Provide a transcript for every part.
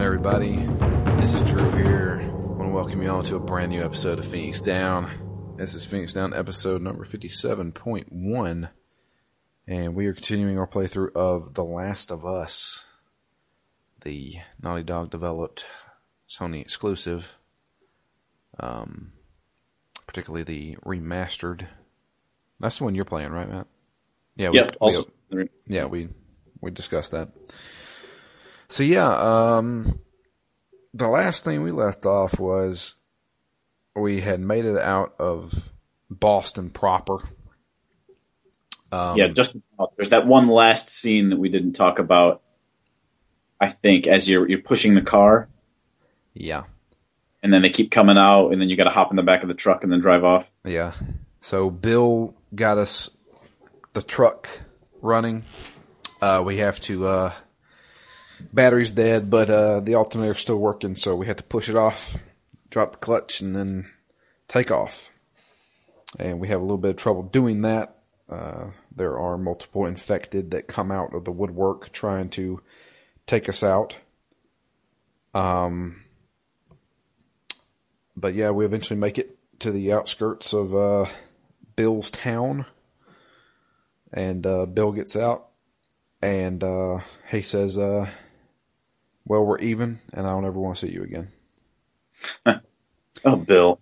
Everybody? This is Drew here. I want to welcome you all to a brand new episode of Phoenix Down. This is Phoenix Down episode number 57.1, and we are continuing our playthrough of The Last of Us, the Naughty Dog developed Sony exclusive, um, particularly the remastered. That's the one you're playing, right, Matt? Yeah, Yeah, also. yeah, we we discussed that. So yeah, um, the last thing we left off was we had made it out of Boston proper. Um, yeah, just there's that one last scene that we didn't talk about. I think as you're you're pushing the car, yeah, and then they keep coming out, and then you got to hop in the back of the truck and then drive off. yeah. So Bill got us the truck running. Uh, we have to. Uh, battery's dead, but uh, the alternator's still working, so we had to push it off, drop the clutch, and then take off. And we have a little bit of trouble doing that. Uh, there are multiple infected that come out of the woodwork trying to take us out. Um, but yeah, we eventually make it to the outskirts of uh, Bill's town, and uh, Bill gets out, and uh, he says, uh, "Well, we're even, and I don't ever want to see you again." Oh, Bill,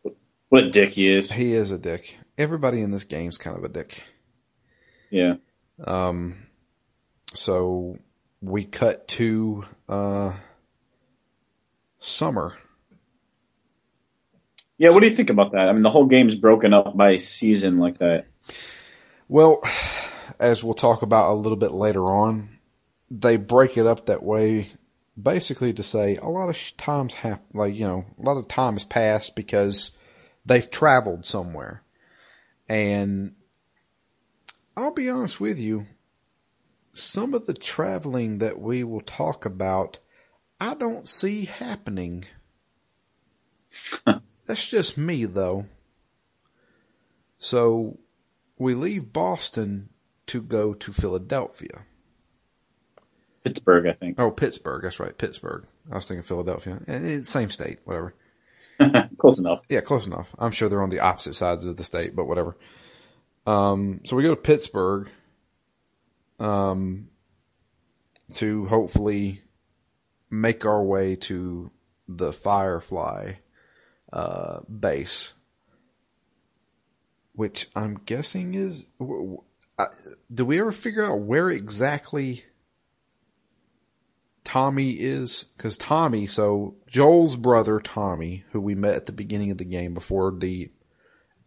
what a dick he is. He is a dick. Everybody in this game's kind of a dick. Yeah, Um, so we cut to uh, summer. yeah. What do you think about that? I mean, the whole game's broken up by season like that. Well, as we'll talk about a little bit later on, they break it up that way basically to say a lot of times hap- like you know a lot of time has passed because they've traveled somewhere. And i'll be honest with you some of the traveling that we will talk about i don't see happening. That's just me though. So we leave boston to go to philadelphia Pittsburgh, I think. Oh, Pittsburgh. That's right, Pittsburgh. I was thinking Philadelphia. Eh, eh, Same state, whatever. Close enough. Yeah, close enough. I'm sure they're on the opposite sides of the state, but whatever. Um, so we go to Pittsburgh, um, to hopefully make our way to the Firefly, uh, base, which I'm guessing is, w- w- I- do we ever figure out where exactly Tommy is because Tommy, so Joel's brother Tommy, who we met at the beginning of the game before the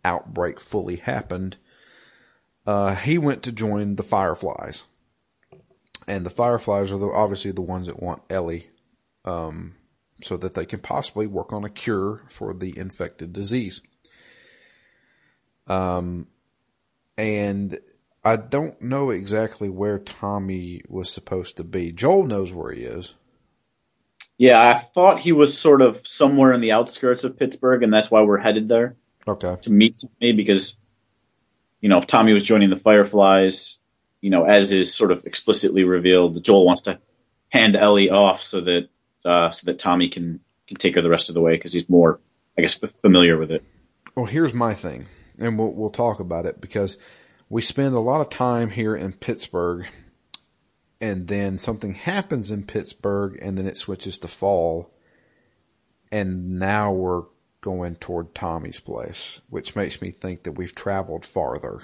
outbreak fully happened, uh, he went to join the Fireflies, and the Fireflies are the, obviously the ones that want Ellie, um, so that they can possibly work on a cure for the infected disease. Um, and I don't know exactly where Tommy was supposed to be. Joel knows where he is. Yeah, I thought he was sort of somewhere in the outskirts of Pittsburgh, and that's why we're headed there Okay. to meet Tommy because, you know, if Tommy was joining the Fireflies, you know, as is sort of explicitly revealed, Joel wants to hand Ellie off so that uh, so that Tommy can can take her the rest of the way because he's more, I guess, familiar with it. Well, here's my thing, and we'll we'll talk about it because we spend a lot of time here in Pittsburgh, and then something happens in Pittsburgh, and then it switches to fall, and now we're going toward Tommy's place, which makes me think that we've traveled farther.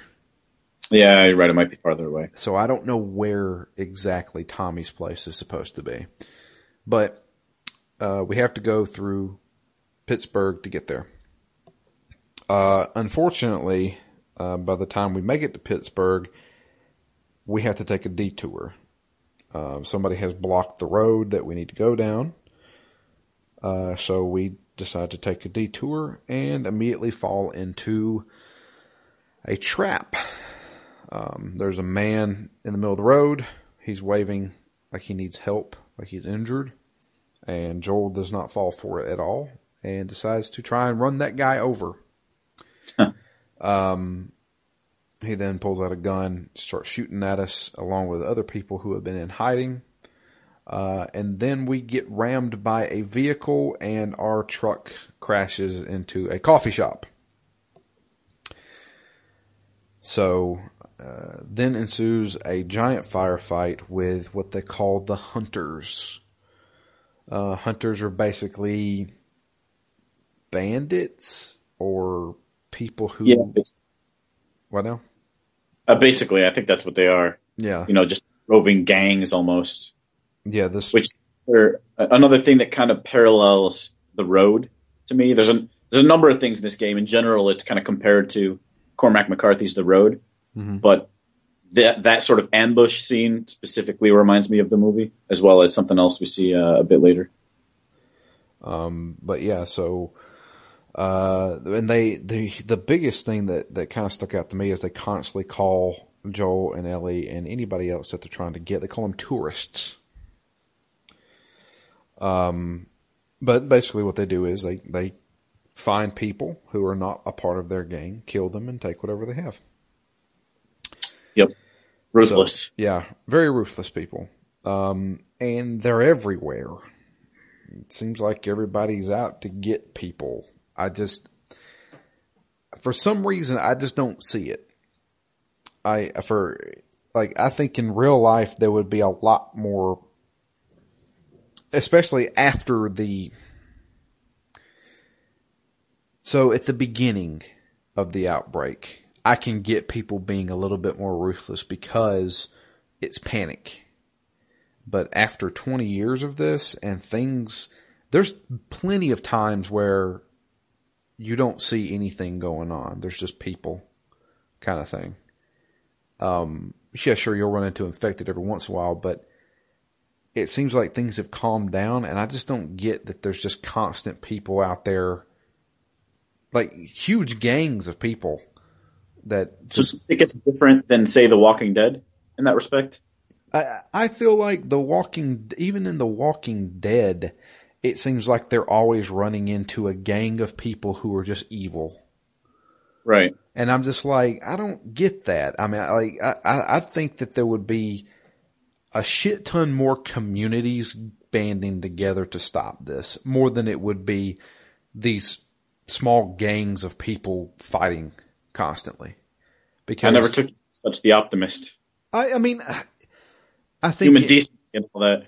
Yeah, you're right. It might be farther away. So I don't know where exactly Tommy's place is supposed to be, but uh, we have to go through Pittsburgh to get there. Uh, unfortunately, uh, by the time we make it to Pittsburgh, we have to take a detour. Uh, somebody has blocked the road that we need to go down, uh, so we decide to take a detour and immediately fall into a trap. Um, there's a man in the middle of the road. He's waving like he needs help, like he's injured. And Joel does not fall for it at all and decides to try and run that guy over. Um, he then pulls out a gun, starts shooting at us along with other people who have been in hiding. Uh, and then we get rammed by a vehicle and our truck crashes into a coffee shop. So uh, then ensues a giant firefight with what they call the hunters. Uh, hunters are basically bandits or people who. Yeah. What now? Uh, basically, I think that's what they are. Yeah. You know, just roving gangs almost. Yeah. This. Which are another thing that kind of parallels the road to me. There's a there's a number of things in this game. In general, it's kind of compared to Cormac McCarthy's The Road, Mhm. but that that sort of ambush scene specifically reminds me of the movie, as well as something else we see uh, a bit later. Um, but yeah, so, uh, and they, the, the biggest thing that, that kind of stuck out to me is they constantly call Joel and Ellie and anybody else that they're trying to get, they call them tourists. Um, but basically what they do is they, they find people who are not a part of their gang, kill them and take whatever they have. Yep, So, ruthless. yeah, very ruthless people. Um, and they're everywhere. It seems like everybody's out to get people. I just, for some reason, I just don't see it. I, for, like, I think in real life there would be a lot more, especially after the, so at the beginning of the outbreak, I can get people being a little bit more ruthless because it's panic. But after 20 years of this and things, there's plenty of times where you don't see anything going on. There's just people kind of thing. Um, yeah, sure, you'll run into infected every once in a while, but it seems like things have calmed down and I just don't get that there's just constant people out there, like huge gangs of people that So you think it's different than say The Walking Dead in that respect. I, I feel like the Walking, even in the Walking Dead, it seems like they're always running into a gang of people who are just evil. Right. And I'm just like, I don't get that. I mean, I- like, I, I I think that there would be a shit ton more communities banding together to stop this more than it would be these small gangs of people fighting constantly. Because I never took such the optimist, I, I mean, I think human decency, and all that.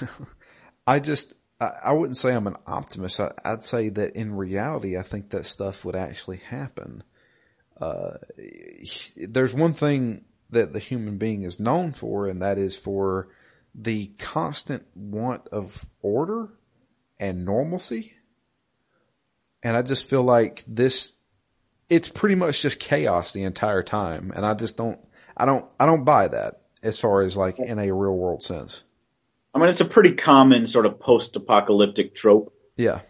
I just, I, I wouldn't say I'm an optimist. I, I'd say that in reality, I think that stuff would actually happen. Uh, there's one thing that the human being is known for, and that is for the constant want of order and normalcy. And I just feel like this, it's pretty much just chaos the entire time. And I just don't, I don't, I don't buy that as far as like in a real world sense. I mean, it's a pretty common sort of post-apocalyptic trope. Yeah.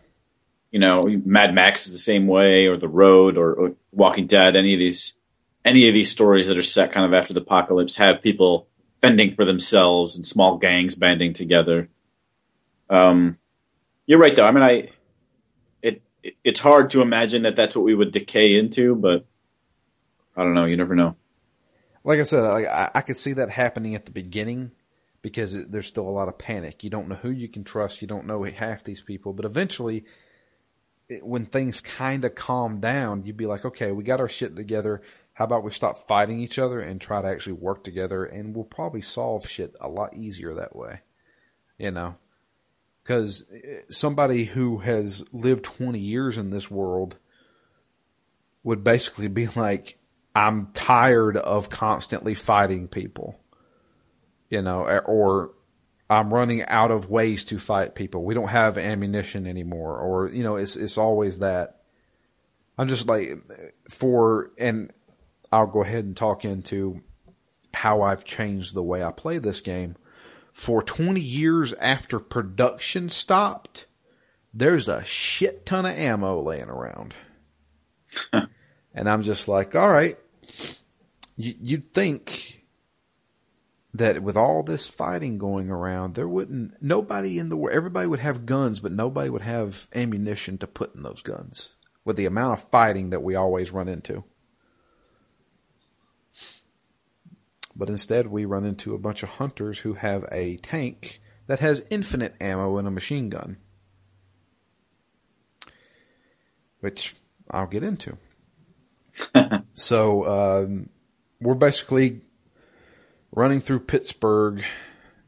You know, Mad Max is the same way, or The Road, or, or Walking Dead. Any of these, any of these stories that are set kind of after the apocalypse have people fending for themselves and small gangs banding together. Um, you're right, though. I mean, I, it, it, it's hard to imagine that that's what we would decay into, but I don't know. You never know. like I said, like, I, I could see that happening at the beginning because it, there's still a lot of panic. You don't know who you can trust. You don't know half these people, but eventually, it, when things kind of calm down, you'd be like, okay, we got our shit together. How about we stop fighting each other and try to actually work together, and we'll probably solve shit a lot easier that way. You know, because eh, somebody who has lived 20 years in this world would basically be like, I'm tired of constantly fighting people, you know, or I'm running out of ways to fight people. We don't have ammunition anymore, or you know, it's it's always that. I'm just like for, and I'll go ahead and talk into how I've changed the way I play this game. For 20 years after production stopped, there's a shit ton of ammo laying around. and I'm just like, all right, you, you'd think that with all this fighting going around, there wouldn't, nobody in the world, everybody would have guns, but nobody would have ammunition to put in those guns with the amount of fighting that we always run into. But instead, we run into a bunch of hunters who have a tank that has infinite ammo and a machine gun. Which I'll get into. so um, we're basically running through Pittsburgh,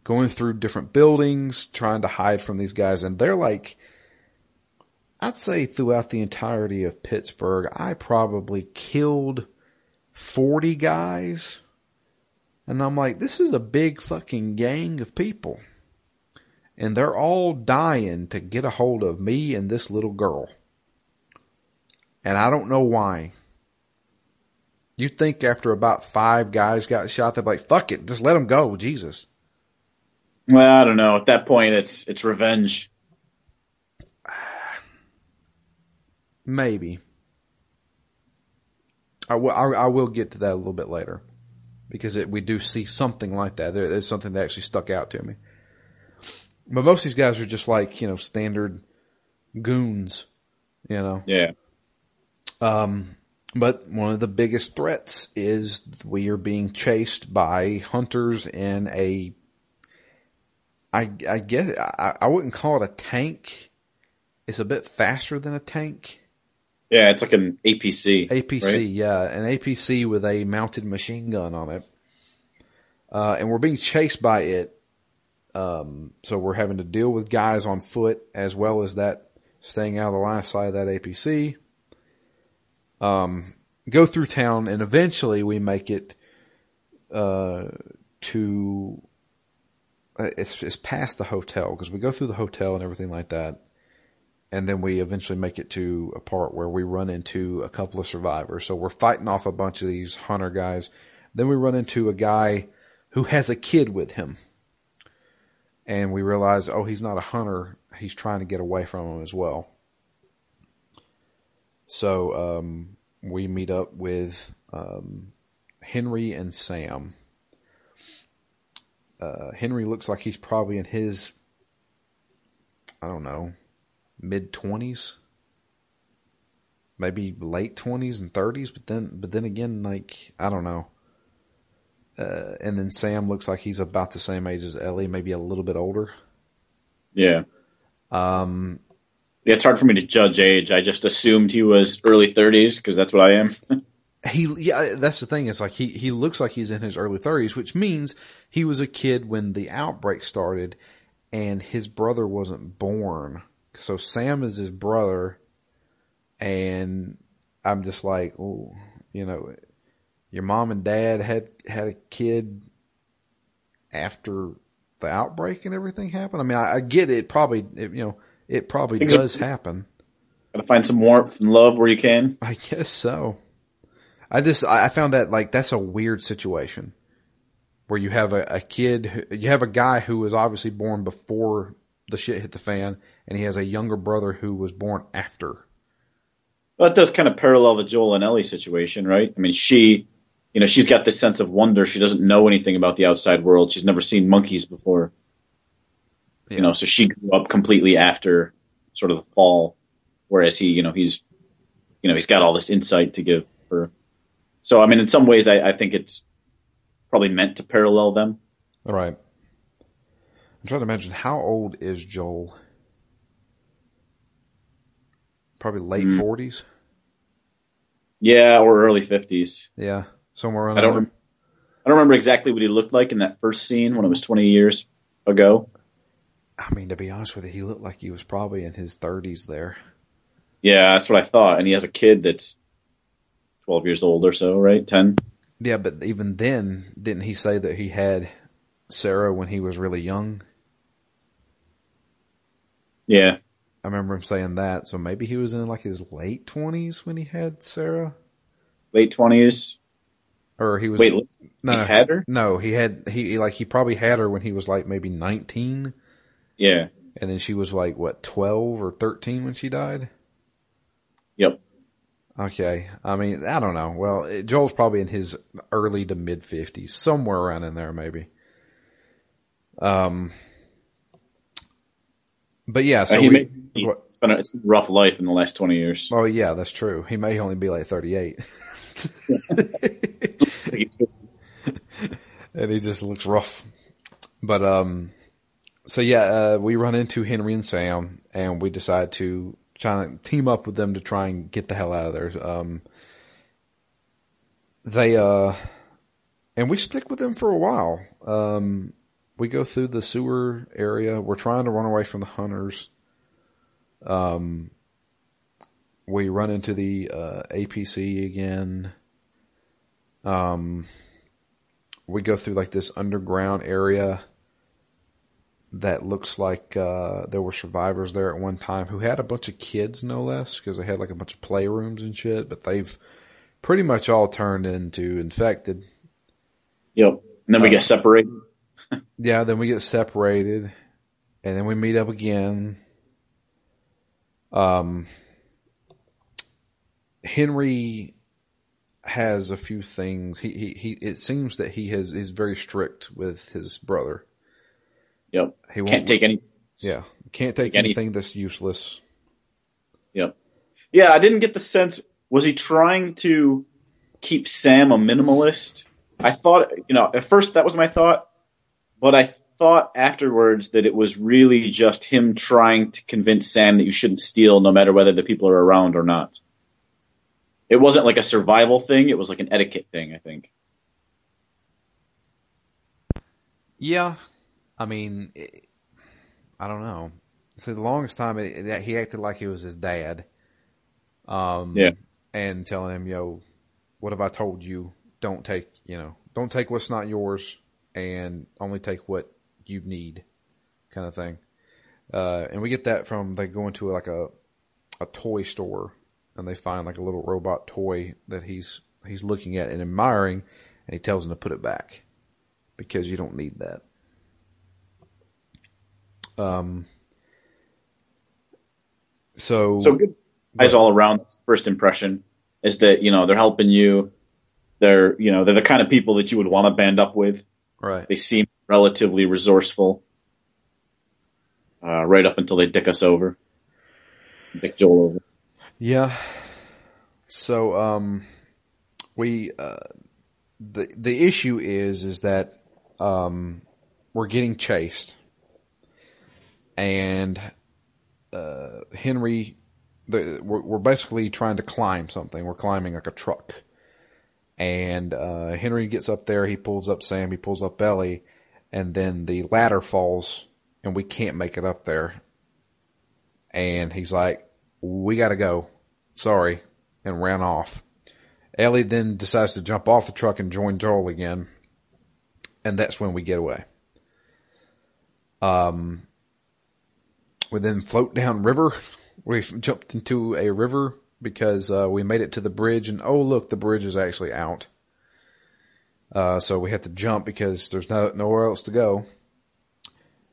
going through different buildings, trying to hide from these guys, and they're like, I'd say throughout the entirety of Pittsburgh, I probably killed 40 guys. And I'm like, this is a big fucking gang of people. And they're all dying to get a hold of me and this little girl. And I don't know why. You'd think after about five guys got shot, they'd be like, fuck it, just let them go, Jesus. Well, I don't know. At that point, it's it's revenge. Maybe. I will, I, I will get to that a little bit later because it, we do see something like that. There, there's something that actually stuck out to me. But most of these guys are just like, you know, standard goons, you know. Yeah. Um, but one of the biggest threats is we are being chased by hunters in a, I, I guess, I, I wouldn't call it a tank. It's a bit faster than a tank. Yeah, it's like an APC. APC, right? yeah, an APC with a mounted machine gun on it. Uh, and we're being chased by it. Um, so we're having to deal with guys on foot as well as that staying out of the line of sight of that APC. Um, go through town and eventually we make it, uh, to, uh, it's, it's past the hotel because we go through the hotel and everything like that and then we eventually make it to a part where we run into a couple of survivors. So we're fighting off a bunch of these hunter guys. Then we run into a guy who has a kid with him. And we realize, oh, he's not a hunter. He's trying to get away from him as well. So um, we meet up with um, Henry and Sam. Uh, Henry looks like he's probably in his, I don't know, mid twenties, maybe late twenties and thirties. But then, but then again, like I don't know. Uh, and then Sam looks like he's about the same age as Ellie, maybe a little bit older. Yeah. Um, it's hard for me to judge age. I just assumed he was early 30s because that's what I am. he, yeah, that's the thing. It's like he, he looks like he's in his early thirties, which means he was a kid when the outbreak started and his brother wasn't born. So Sam is his brother and I'm just like, oh, you know, your mom and dad had, had a kid after the outbreak and everything happened. I mean, I, I get it. Probably, it, you know, it probably does happen. Gotta find some warmth and love where you can. I guess so. I just I found that like that's a weird situation where you have a, a kid, who, you have a guy who was obviously born before the shit hit the fan, and he has a younger brother who was born after. Well, it does kind of parallel the Joel and Ellie situation, right? I mean, she, you know, she's got this sense of wonder. She doesn't know anything about the outside world. She's never seen monkeys before. You know, so she grew up completely after sort of the fall, whereas he, you know, he's, you know, he's got all this insight to give her. So, I mean, in some ways, I, I think it's probably meant to parallel them. All right. I'm trying to imagine how old is Joel? Probably late Hmm. 40s. Yeah, or early fifties. Yeah, somewhere around I don't. there. Rem- I don't remember exactly what he looked like in that first scene when it was twenty years ago. I mean, to be honest with you, he looked like he was probably in his 30s there. Yeah, that's what I thought. And he has a kid that's twelve years old or so, right? Ten. Yeah, but even then, didn't he say that he had Sarah when he was really young? Yeah. I remember him saying that. So maybe he was in like his late 20s when he had Sarah? late twenties. Or he was. Wait, no, he had her? No, he had, he, like, he probably had her when he was like maybe 19. Yeah. And then she was like, what, 12 or 13 when she died? Yep. Okay. I mean, I don't know. Well, it, Joel's probably in his early to mid 50s, somewhere around in there, maybe. Um, but yeah, so Uh, he we, may, it's been a, it's been a rough life in the last twenty years. oh yeah, that's true. He may only be like 38 and he just looks rough. But, um, so yeah, uh, we run into Henry and Sam, and we decide to try to team up with them to try and get the hell out of there. Um, they uh, and we stick with them for a while. Um, we go through the sewer area. We're trying to run away from the hunters. Um, we run into the uh, APC again. Um, we go through like this underground area that looks like uh, there were survivors there at one time who had a bunch of kids, no less, because they had like a bunch of playrooms and shit. But they've pretty much all turned into infected. Yep. And then we Uh, get separated. Yeah, then we get separated, and then we meet up again. Um, Henry has a few things. He he he. It seems that he has is very strict with his brother. Yep. He Can't take any. Yeah, can't take Take any- anything that's useless. Yep. Yeah, I didn't get the sense. Was he trying to keep Sam a minimalist? I thought, you know, at first that was my thought, but I thought afterwards that it was really just him trying to convince Sam that you shouldn't steal no matter whether the people are around or not. It wasn't like a survival thing, it was like an etiquette thing, I think. Yeah, I mean, it, I don't know. So the longest time, it, it, he acted like he was his dad. Um, Yeah. and telling him, "Yo, what have I told you? Don't take, you know, don't take what's not yours, and only take what you need," kind of thing. Uh, and we get that from they go into like a a toy store and they find like a little robot toy that he's he's looking at and admiring, and he tells him to put it back because you don't need that. Um. So, So good guys all around. First impression is that, you know, they're helping you. They're, you know, they're the kind of people that you would want to band up with. right, They seem relatively resourceful, uh, right up until they dick us over, dick Joel over. yeah. So, um, we uh, the the issue is is that um, we're getting chased, and uh, Henry, the we're, we're basically trying to climb something. We're climbing like a truck, and uh, Henry gets up there. He pulls up Sam. He pulls up Ellie, and then the ladder falls, and we can't make it up there. And he's like, "We got to go. Sorry," and ran off. Ellie then decides to jump off the truck and join Joel again, and that's when we get away. Um, we then float down river. We jumped into a river because uh, we made it to the bridge, and oh look, the bridge is actually out. Uh, so we had to jump because there's no nowhere else to go.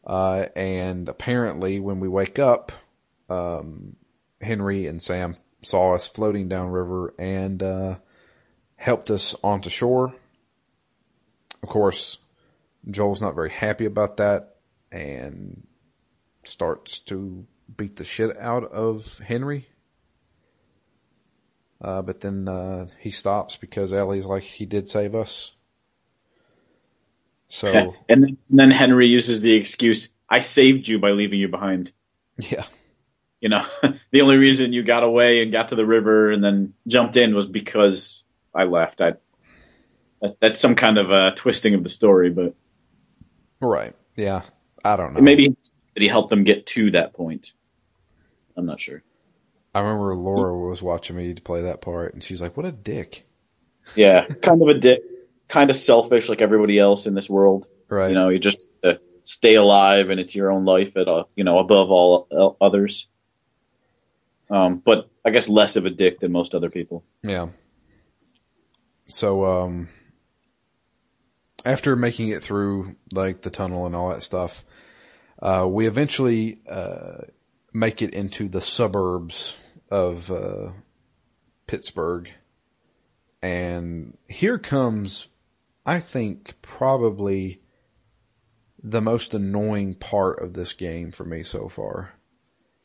Uh, and apparently, when we wake up, um, Henry and Sam saw us floating down river and uh, helped us onto shore. Of course, Joel's not very happy about that and starts to beat the shit out of Henry. Uh, but then uh, he stops because Ellie's like, he did save us. So, and, then, and then Henry uses the excuse, I saved you by leaving you behind. yeah. You know, the only reason you got away and got to the river and then jumped in was because I left. I, that, that's some kind of a twisting of the story, but Right. Yeah. I don't know. maybe that he helped them get to that point. I'm not sure. I remember Laura was watching me play that part, and she's like, "What a dick!" Yeah, kind of a dick, kind of selfish like everybody else in this world. Right? You know, you just uh, stay alive and it's your own life at uh, you know above all others. Um, but I guess less of a dick than most other people. Yeah. So, um, after making it through like the tunnel and all that stuff, uh, we eventually uh, make it into the suburbs of uh, Pittsburgh, and here comes, I think, probably the most annoying part of this game for me so far.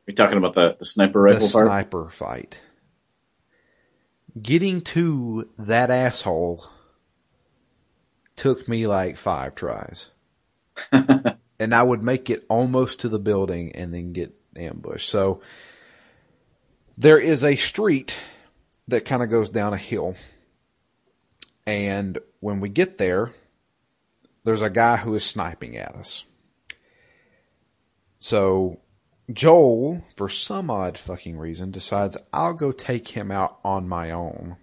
You're talking about the, the sniper the rifle part. sniper fight. Getting to that asshole took me like five tries. and I would make it almost to the building and then get ambushed. So there is a street that kind of goes down a hill. And when we get there, there's a guy who is sniping at us. So Joel, for some odd fucking reason, decides I'll go take him out on my own.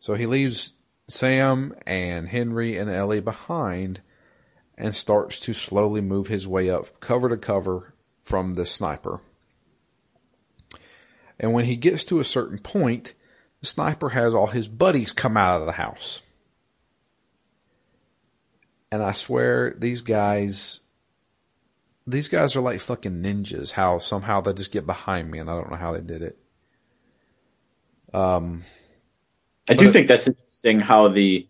So he leaves Sam and Henry and Ellie behind and starts to slowly move his way up cover to cover from the sniper. And when he gets to a certain point, the sniper has all his buddies come out of the house. And I swear these guys these guys are like fucking ninjas. How somehow they just get behind me and I don't know how they did it. Um I do think that's interesting how the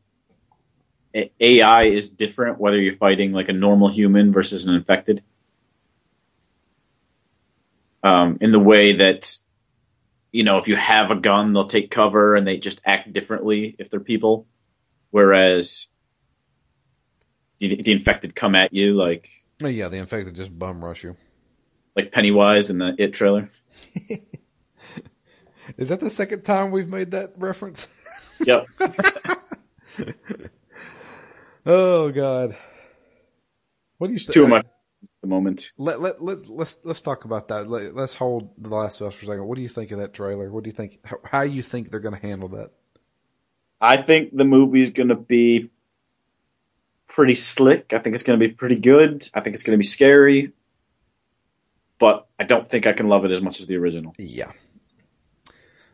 AI is different whether you're fighting like a normal human versus an infected. Um, in the way that, you know, if you have a gun, they'll take cover and they just act differently if they're people. Whereas the, the infected come at you like. Yeah, the infected just bum rush you. Like Pennywise in the It trailer. Is that the second time we've made that reference? Yep. oh God. What do you think? Two of my the moment. Let let let's let's let's talk about that. Let, us hold the last of us for a second. What do you think of that trailer? What do you think? How, how you think they're going to handle that? I think the movie's going to be pretty slick. I think it's going to be pretty good. I think it's going to be scary, but I don't think I can love it as much as the original. Yeah,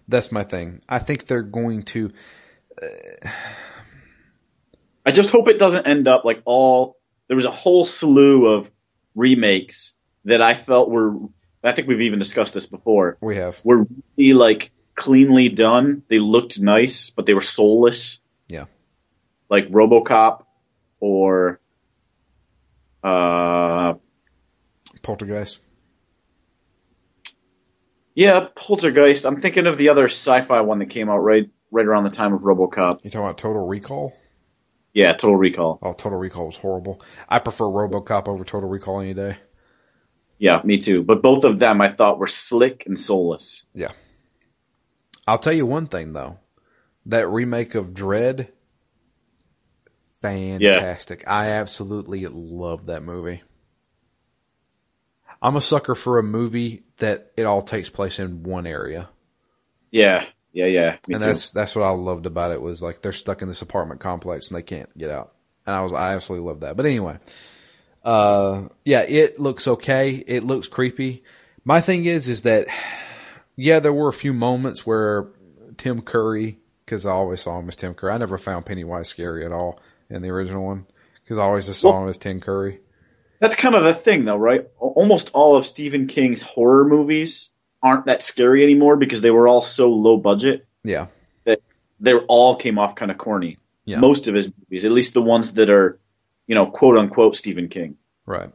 that's my thing. I think they're going to. Uh... I just hope it doesn't end up like all. There was a whole slew of remakes that I felt were. I think we've even discussed this before. We have. Were really like cleanly done. They looked nice, but they were soulless. Yeah. Like RoboCop or uh Poltergeist. Yeah, Poltergeist. I'm thinking of the other sci-fi one that came out right right around the time of RoboCop. You talking about Total Recall? Yeah, Total Recall. Oh, Total Recall was horrible. I prefer RoboCop over Total Recall any day. Yeah, me too. But both of them I thought were slick and soulless. Yeah. I'll tell you one thing though. That remake of Dredd fantastic. Yeah. I absolutely love that movie. I'm a sucker for a movie that it all takes place in one area. Yeah. Yeah, yeah. and too. that's that's what I loved about it was like they're stuck in this apartment complex and they can't get out. And I was I absolutely love that. But anyway, uh, yeah, it looks okay. It looks creepy. My thing is, is that yeah, there were a few moments where Tim Curry, because I always saw him as Tim Curry. I never found Pennywise scary at all in the original one because I always just saw well, him as Tim Curry. That's kind of the thing, though, right? Almost all of Stephen King's horror movies aren't that scary anymore because they were all so low budget. Yeah. That they all came off kind of corny. Yeah. Most of his movies, at least the ones that are, you know, quote unquote Stephen King. Right.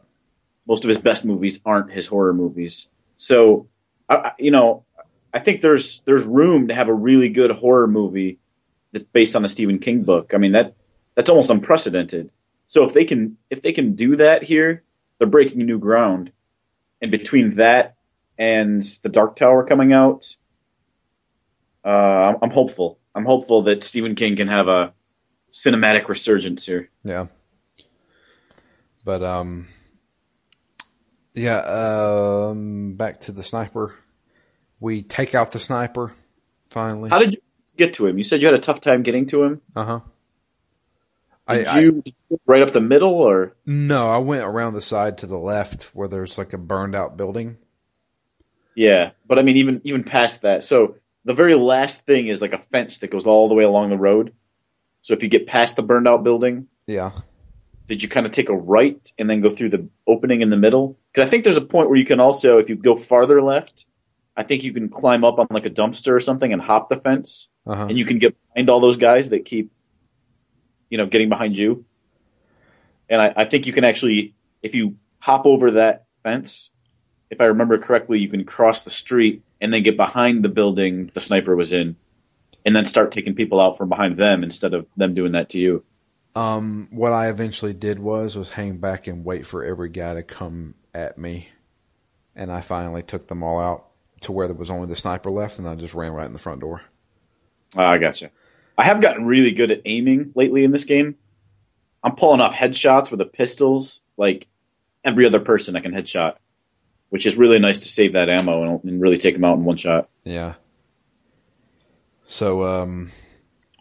Most of his best movies aren't his horror movies. So, I, you know, I think there's there's room to have a really good horror movie that's based on a Stephen King book. I mean that that's almost unprecedented. So if they can if they can do that here, they're breaking new ground. And between that and the Dark Tower coming out, uh, I'm hopeful. I'm hopeful that Stephen King can have a cinematic resurgence here. Yeah. But um, yeah. Um, back to the sniper. We take out the sniper finally. How did you get to him? You said you had a tough time getting to him. Uh huh. Did I, you right up the middle, or no? I went around the side to the left where there's like a burned out building. Yeah, but I mean, even even past that. So the very last thing is like a fence that goes all the way along the road. So if you get past the burned out building, yeah. Did you kind of take a right and then go through the opening in the middle? Because I think there's a point where you can also, if you go farther left, I think you can climb up on like a dumpster or something and hop the fence, uh-huh. and you can get behind all those guys that keep, you know, getting behind you. And I, I think you can actually, if you hop over that fence, if I remember correctly, you can cross the street and then get behind the building the sniper was in, and then start taking people out from behind them instead of them doing that to you. Um, what I eventually did was was hang back and wait for every guy to come at me, and I finally took them all out to where there was only the sniper left, and I just ran right in the front door. Oh, I gotcha. I have gotten really good at aiming lately in this game. I'm pulling off headshots with the pistols like every other person I can headshot, which is really nice to save that ammo and, and really take them out in one shot. Yeah. So, um,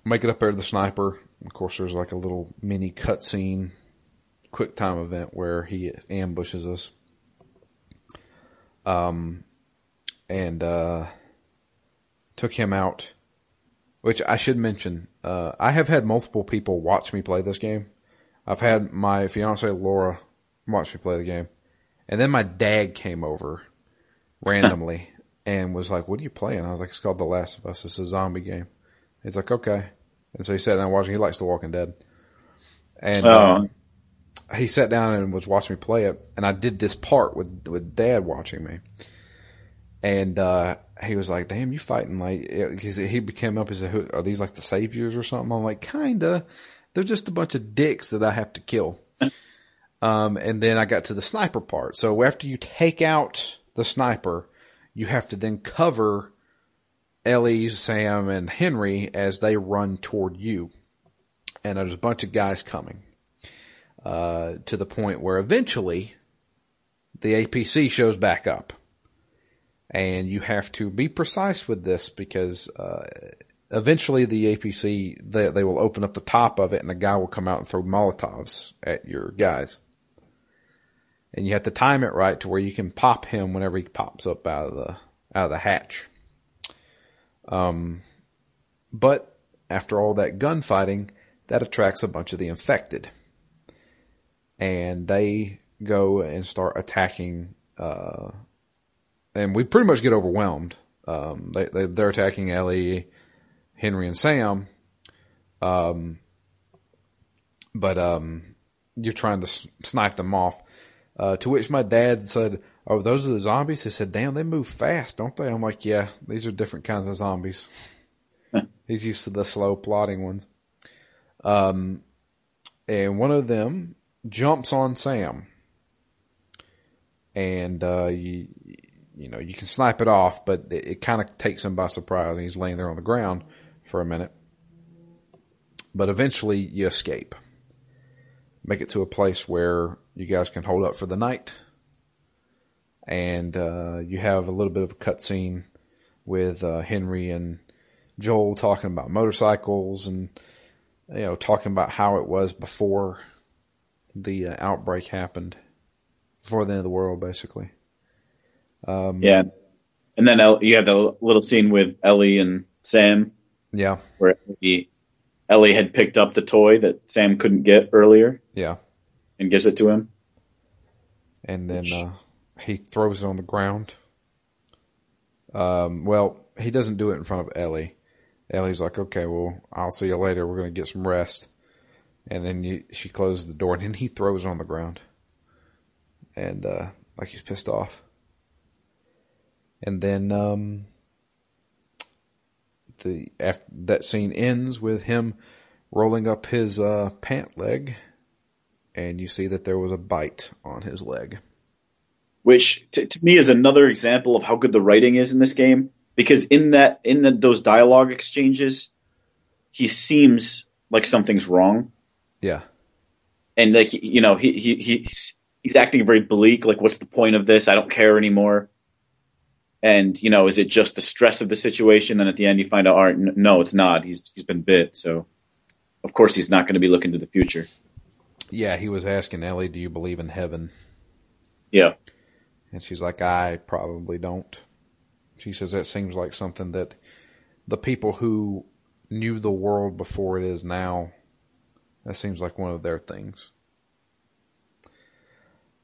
make it up there to the sniper. Of course, there's like a little mini cutscene, quick time event where he ambushes us. Um, and uh, took him out. Which I should mention, uh, I have had multiple people watch me play this game. I've had my fiance Laura watch me play the game, and then my dad came over randomly and was like, "What are you playing?" I was like, "It's called The Last of Us. It's a zombie game." He's like, "Okay," and so he sat down watching. He likes The Walking Dead, and Oh. um, he sat down and was watching me play it. And I did this part with with Dad watching me, and uh, he was like, "Damn, you fighting like?" Because he became up. He said, Who, "Are these like the saviors or something?" I'm like, "Kinda." They're just a bunch of dicks that I have to kill. Um, and then I got to the sniper part. So after you take out the sniper, you have to then cover Ellie, Sam, and Henry as they run toward you. And there's a bunch of guys coming. Uh, to the point where eventually the APC shows back up. And you have to be precise with this because, uh, eventually the APC, they, they will open up the top of it and the guy will come out and throw Molotovs at your guys. And you have to time it right to where you can pop him whenever he pops up out of the, out of the hatch. Um, but after all that gunfighting, that attracts a bunch of the infected. And they go and start attacking, uh, and we pretty much get overwhelmed. Um, they, they, they're attacking Ellie, Henry and Sam. Um, but, um, you're trying to snipe them off. Uh, to which my dad said, Oh, those are the zombies? He said, Damn, they move fast, don't they? I'm like, Yeah, these are different kinds of zombies. He's used to the slow plodding ones. Um, and one of them jumps on Sam. And, uh, you, you know, you can snipe it off, but it, it kind of takes him by surprise. And he's laying there on the ground for a minute. But eventually you escape. Make it to a place where you guys can hold up for the night. And, uh, you have a little bit of a cutscene with, uh, Henry and Joel talking about motorcycles and, you know, talking about how it was before the uh, outbreak happened, before the end of the world, basically. Yeah. And then El- you have the little scene with Ellie and Sam Yeah, where Ellie, Ellie had picked up the toy that Sam couldn't get earlier yeah. and gives it to him. And then uh, he throws it on the ground. Um, well, he doesn't do it in front of Ellie. Ellie's like, "Okay, well, I'll see you later. We're gonna get some rest." And then you, she closes the door, and then he throws it on the ground, and uh, like he's pissed off. And then um, the after, that scene ends with him rolling up his uh, pant leg, and you see that there was a bite on his leg. which to, to me is another example of how good the writing is in this game. Because in that in the, those dialogue exchanges, he seems like something's wrong, Yeah, and like you know he, he he's he's acting very bleak. Like, what's the point of this? I don't care anymore. And you know, is it just the stress of the situation? Then at the end, you find out, all right, no, it's not. He's he's been bit, so of course he's not going to be looking to the future. Yeah. He was asking Ellie, "Do you believe in heaven?" Yeah, And she's like, I probably don't. She says that seems like something that the people who knew the world before it is now, that seems like one of their things.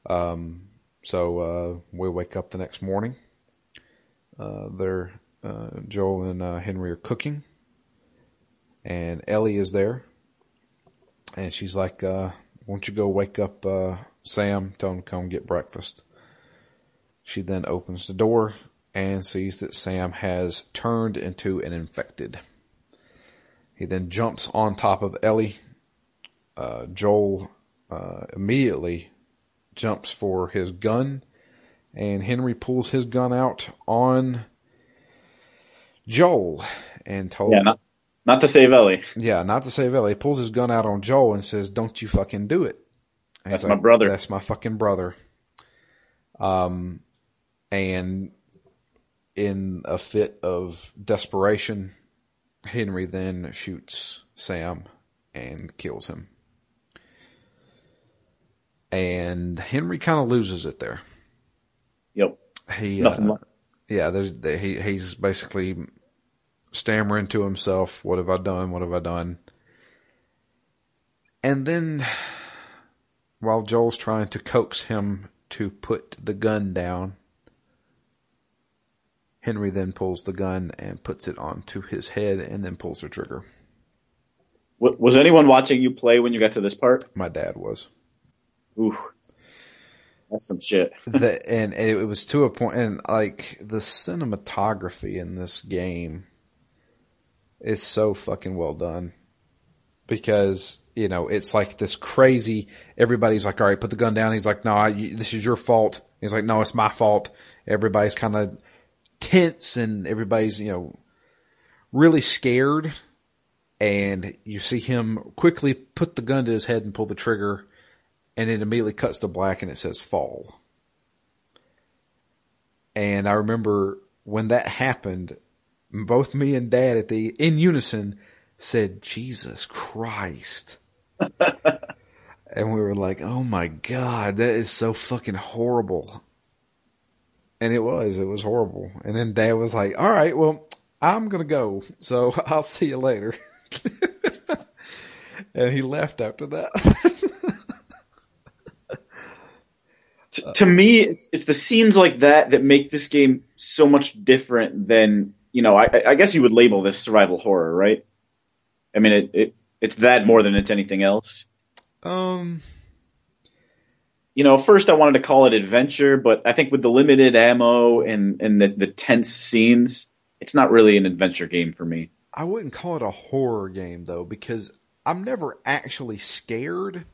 Um, so, uh, we wake up the next morning. Uh, they're, uh, Joel and, uh, Henry are cooking and Ellie is there and she's like, uh, won't you go wake up, uh, Sam, tell him to come get breakfast. She then opens the door and sees that Sam has turned into an infected. He then jumps on top of Ellie uh, Joel uh, immediately jumps for his gun, and Henry pulls his gun out on Joel and told Yeah, not not to save Ellie. yeah, not to save Ellie. He pulls his gun out on Joel and says, "Don't you fucking do it." And That's my brother. That's my fucking brother. Um, and in a fit of desperation, Henry then shoots Sam and kills him. And Henry kind of loses it there. Yep. He, Nothing uh, yeah, there's he he's basically stammering to himself, "What have I done? What have I done?" And then, while Joel's trying to coax him to put the gun down, Henry then pulls the gun and puts it onto his head, and then pulls the trigger. Was anyone watching you play when you got to this part? My dad was. Ooh, that's some shit. the, and it was to a point, and like the cinematography in this game is so fucking well done because you know it's like this crazy. Everybody's like, "All right, put the gun down." He's like, "No, I, this is your fault." He's like, "No, it's my fault." Everybody's kind of tense, and everybody's you know really scared. And you see him quickly put the gun to his head and pull the trigger, and it immediately cuts to black and it says fall. And I remember when that happened, both me and dad at the in unison said, Jesus Christ. and we were like, oh my God, that is so fucking horrible. And it was, it was horrible. And then dad was like, all right, well, I'm going to go. So I'll see you later. and he left after that. T- to me, it's, it's the scenes like that that make this game so much different than you know. I, I guess you would label this survival horror, right? I mean, it, it it's that more than it's anything else. um, You know, first I wanted to call it adventure, but I think with the limited ammo and and the, the tense scenes, it's not really an adventure game for me. I wouldn't call it a horror game though, because I'm never actually scared.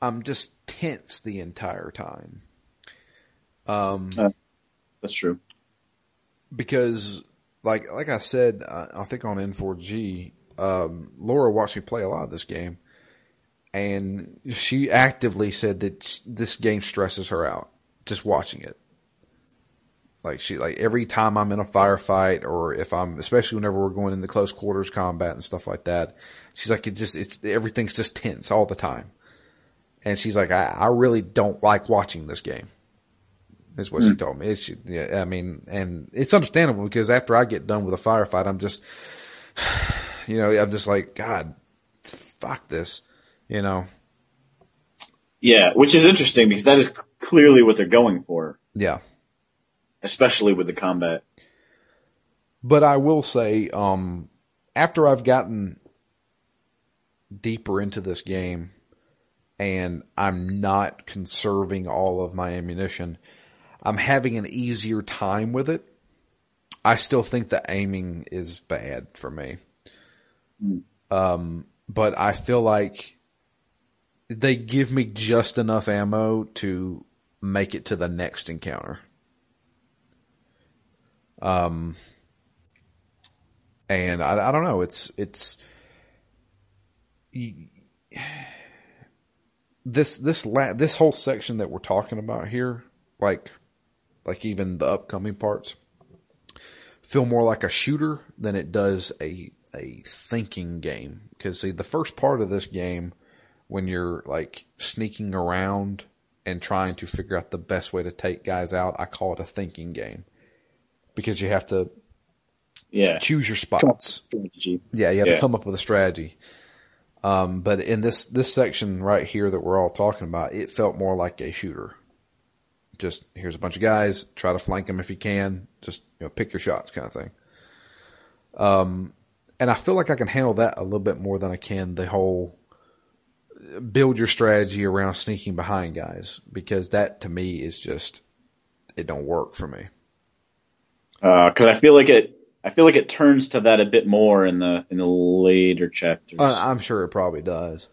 I'm just tense the entire time. Um, That's true. because like like I said, uh, I think on N4G, um, Laura watched me play a lot of this game, and she actively said that this game stresses her out just watching it. Like she like every time I'm in a firefight or if I'm especially whenever we're going into close quarters combat and stuff like that, she's like it just it's everything's just tense all the time. And she's like, I, I really don't like watching this game. Is what she told me. It's, yeah, I mean, and it's understandable because after I get done with a firefight, I'm just, you know, I'm just like, God, fuck this, you know. Yeah, which is interesting because that is clearly what they're going for, Yeah. especially with the combat. But I will say, um, after I've gotten deeper into this game and I'm not conserving all of my ammunition, I'm having an easier time with it. I still think the aiming is bad for me. Um, but I feel like they give me just enough ammo to make it to the next encounter. Um, and I, I don't know. It's it's this this la- this whole section that we're talking about here, like like even the upcoming parts, feel more like a shooter than it does a a thinking game. Because see, the first part of this game, when you're like sneaking around and trying to figure out the best way to take guys out, I call it a thinking game because you have to Yeah. choose your spots. Yeah, you have Yeah. to come up with a strategy. Um, but in this this section right here that we're all talking about, it felt more like a shooter. Just here's a bunch of guys, try to flank them if you can. Just you know, pick your shots, kind of thing. Um, and I feel like I can handle that a little bit more than I can the whole build your strategy around sneaking behind guys because that to me is just it don't work for me. because I feel like it. I feel like it turns to that a bit more in the in the later chapters. Uh, I'm sure it probably does.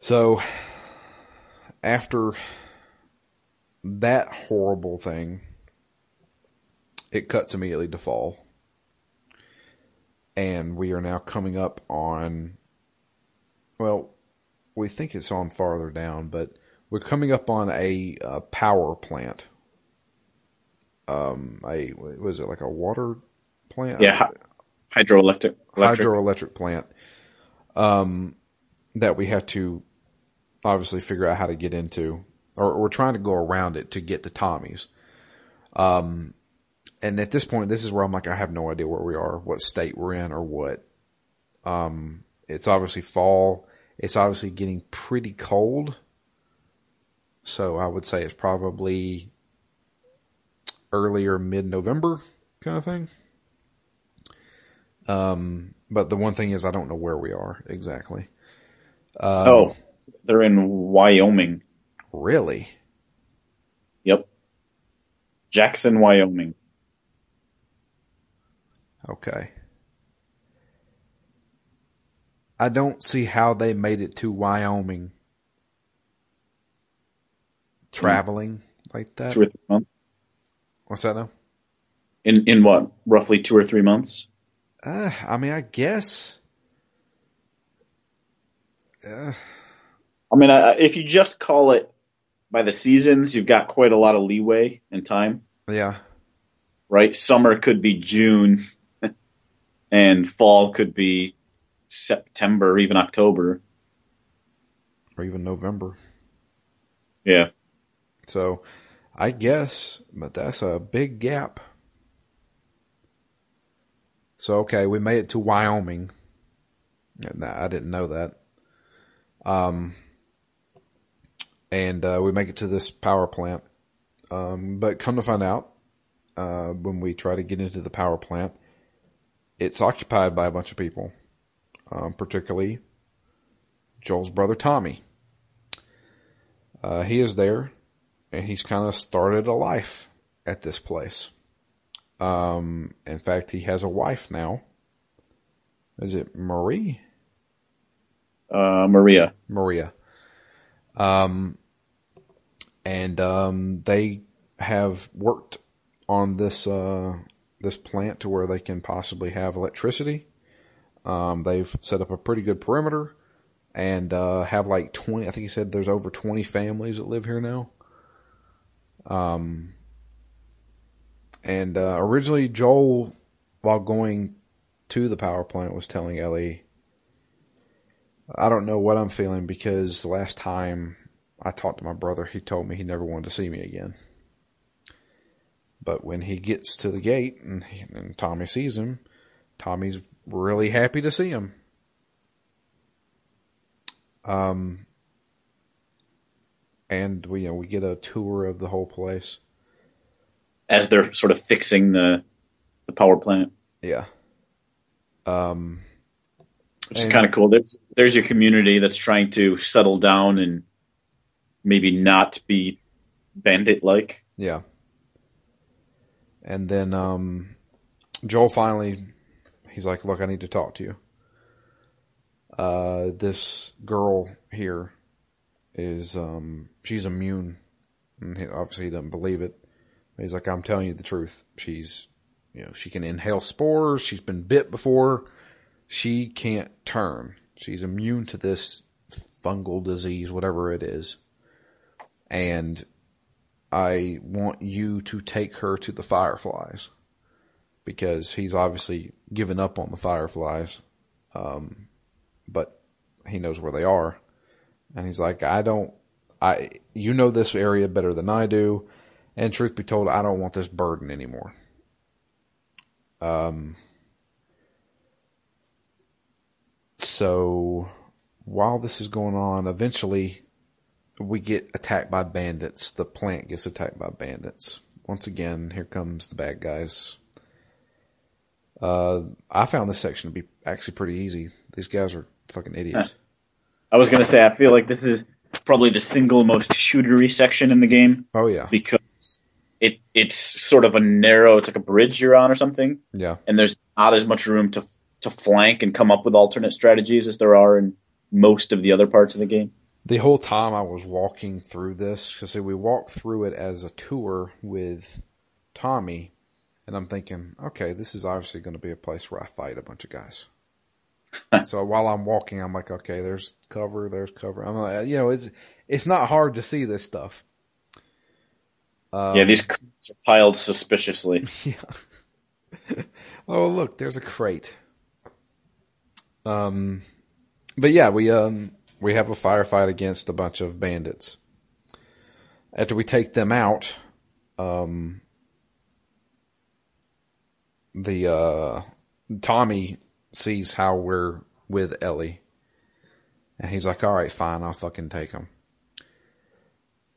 So after that horrible thing, it cuts immediately to fall. And we are now coming up on, well, we think it's on farther down, but we're coming up on a, a power plant. Um, a was it like a water plant? Yeah, hydroelectric electric. hydroelectric plant. Um, that we have to obviously figure out how to get into, or we're trying to go around it to get to Tommy's. Um, and at this point, this is where I'm like, I have no idea where we are, what state we're in, or what. Um, it's obviously fall. It's obviously getting pretty cold. So I would say it's probably earlier mid November kind of thing. Um, but the one thing is I don't know where we are exactly. Um, oh, they're in Wyoming. Really? Yep. Jackson, Wyoming. Okay. I don't see how they made it to Wyoming traveling like that. Two or three months. What's that now? In in what? Roughly two or three months. Uh, I mean, I guess. Uh. I mean, I, if you just call it by the seasons, you've got quite a lot of leeway and time. Yeah. Right. Summer could be June, and fall could be September, even October, or even November. Yeah. So, I guess, but that's a big gap. So okay, we made it to Wyoming. I didn't know that. Um, and uh, we make it to this power plant. Um, but come to find out, uh, when we try to get into the power plant, it's occupied by a bunch of people, um, particularly Joel's brother Tommy. Uh, he is there, and he's kind of started a life at this place. Um, in fact, he has a wife now. Is it Marie? Uh, Maria. Maria. Um, and um, they have worked on this uh, this plant to where they can possibly have electricity. Um, they've set up a pretty good perimeter and uh, have like twenty. I think he said there's over twenty families that live here now. Um, and uh, originally, Joel, while going to the power plant, was telling Ellie, I don't know what I'm feeling because last time I talked to my brother, he told me he never wanted to see me again. But when he gets to the gate and, and Tommy sees him, Tommy's really happy to see him. Um, and we you know we get a tour of the whole place as they're sort of fixing the the power plant. Yeah. Um, which is kind of cool. There's there's your community that's trying to settle down and maybe not be bandit like. Yeah. And then um, Joel finally, he's like, "Look, I need to talk to you. Uh, this girl here is um, she's immune, and he, obviously he doesn't believe it. He's like, I'm telling you the truth. She's, you know, she can inhale spores. She's been bit before. She can't turn. She's immune to this fungal disease, whatever it is. And I want you to take her to the fireflies because he's obviously given up on the fireflies. Um, but he knows where they are. And he's like, I don't, I, you know this area better than I do. And truth be told, I don't want this burden anymore. Um, so while this is going on, eventually we get attacked by bandits. The plant gets attacked by bandits. Once again, here comes the bad guys. Uh, I found this section to be actually pretty easy. These guys are fucking idiots. I was gonna say, I feel like this is probably the single most shootery section in the game. Oh yeah, because it it's sort of a narrow, it's like a bridge you're on or something. Yeah. And there's not as much room to to flank and come up with alternate strategies as there are in most of the other parts of the game. The whole time I was walking through this, because we walked through it as a tour with Tommy, and I'm thinking, okay, this is obviously going to be a place where I fight a bunch of guys. so while I'm walking, I'm like, okay, there's cover, there's cover. I'm like, you know, it's it's not hard to see this stuff. Um, yeah, these crates are piled suspiciously. Yeah. oh, look, there's a crate. Um, but yeah, we um we have a firefight against a bunch of bandits. After we take them out, um, the uh, Tommy sees how we're with Ellie, and he's like, "All right, fine, I'll fucking take him."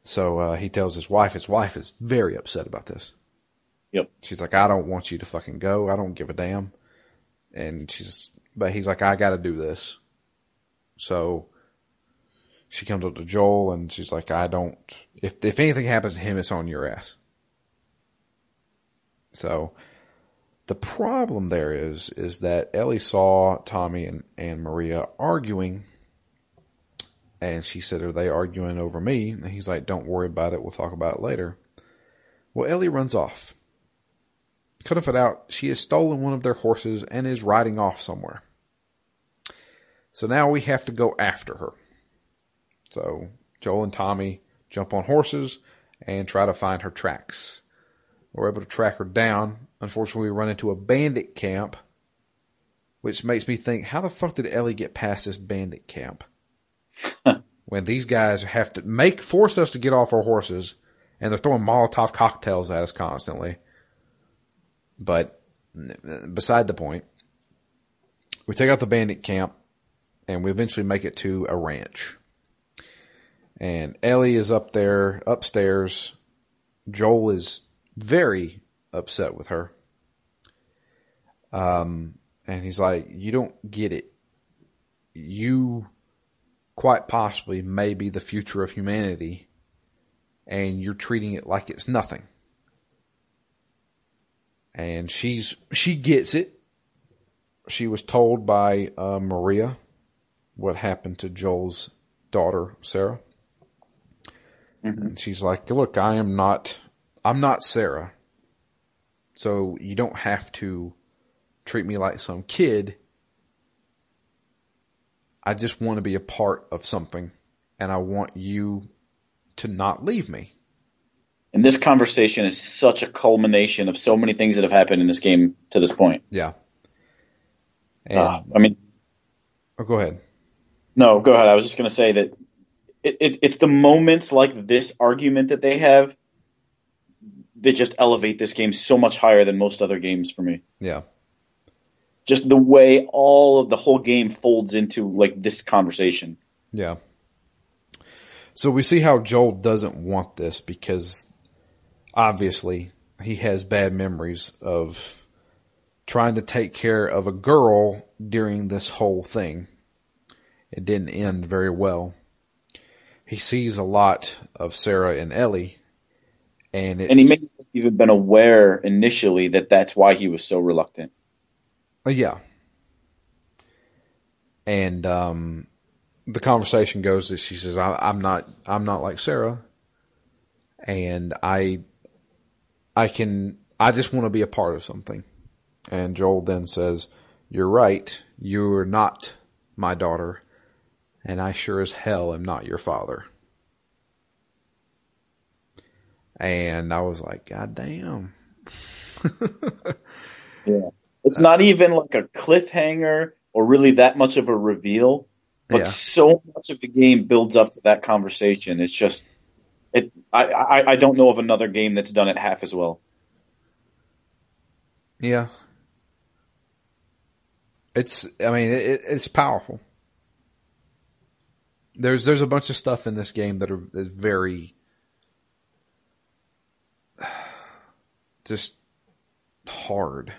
So uh, he tells his wife. His wife is very upset about this. Yep. She's like, "I don't want you to fucking go. I don't give a damn." And she's, but he's like, "I got to do this." So she comes up to Joel and she's like, "I don't. If if anything happens to him, it's on your ass." So the problem there is is that Ellie saw Tommy and, and Maria arguing and she said, Are they arguing over me? And he's like, Don't worry about it, we'll talk about it later. Well, Ellie runs off. Couldn't find out she has stolen one of their horses and is riding off somewhere. So now we have to go after her. So Joel and Tommy jump on horses and try to find her tracks. We're able to track her down. Unfortunately, we run into a bandit camp, which makes me think, how the fuck did Ellie get past this bandit camp? when these guys have to make force us to get off our horses, and they're throwing Molotov cocktails at us constantly. But beside the point, we take out the bandit camp, and we eventually make it to a ranch. And Ellie is up there, upstairs. Joel is very upset with her. Um, and he's like, You don't get it. You quite possibly may be the future of humanity, and you're treating it like it's nothing. And she's she gets it. She was told by uh, Maria what happened to Joel's daughter Sarah, mm-hmm. and she's like, "Look, I am not I'm not Sarah. So you don't have to treat me like some kid. I just want to be a part of something and I want you to not leave me. And this conversation is such a culmination of so many things that have happened in this game to this point. Yeah. And, uh, I mean, oh, go ahead. No, go ahead. I was just going to say that it, it, it's the moments like this argument that they have that just elevate this game so much higher than most other games for me. Yeah. Just the way all of the whole game folds into like this conversation. Yeah. So we see how Joel doesn't want this because obviously he has bad memories of trying to take care of a girl during this whole thing. It didn't end very well. He sees a lot of Sarah and Ellie and, and he may have even been aware initially that that's why he was so reluctant. Uh, yeah. And um, the conversation goes that she says, I, am not, I'm not like Sarah, and I, I can, I just want to be a part of something." And Joel then says, "You're right. You're not my daughter, and I sure as hell am not your father." and I was like, God damn. yeah. It's not even like a cliffhanger or really that much of a reveal, but yeah. so much of the game builds up to that conversation. It's just, it. I, I I don't know of another game that's done it half as well. Yeah. It's. I mean, it, it's powerful. There's there's a bunch of stuff in this game that are is very just hard.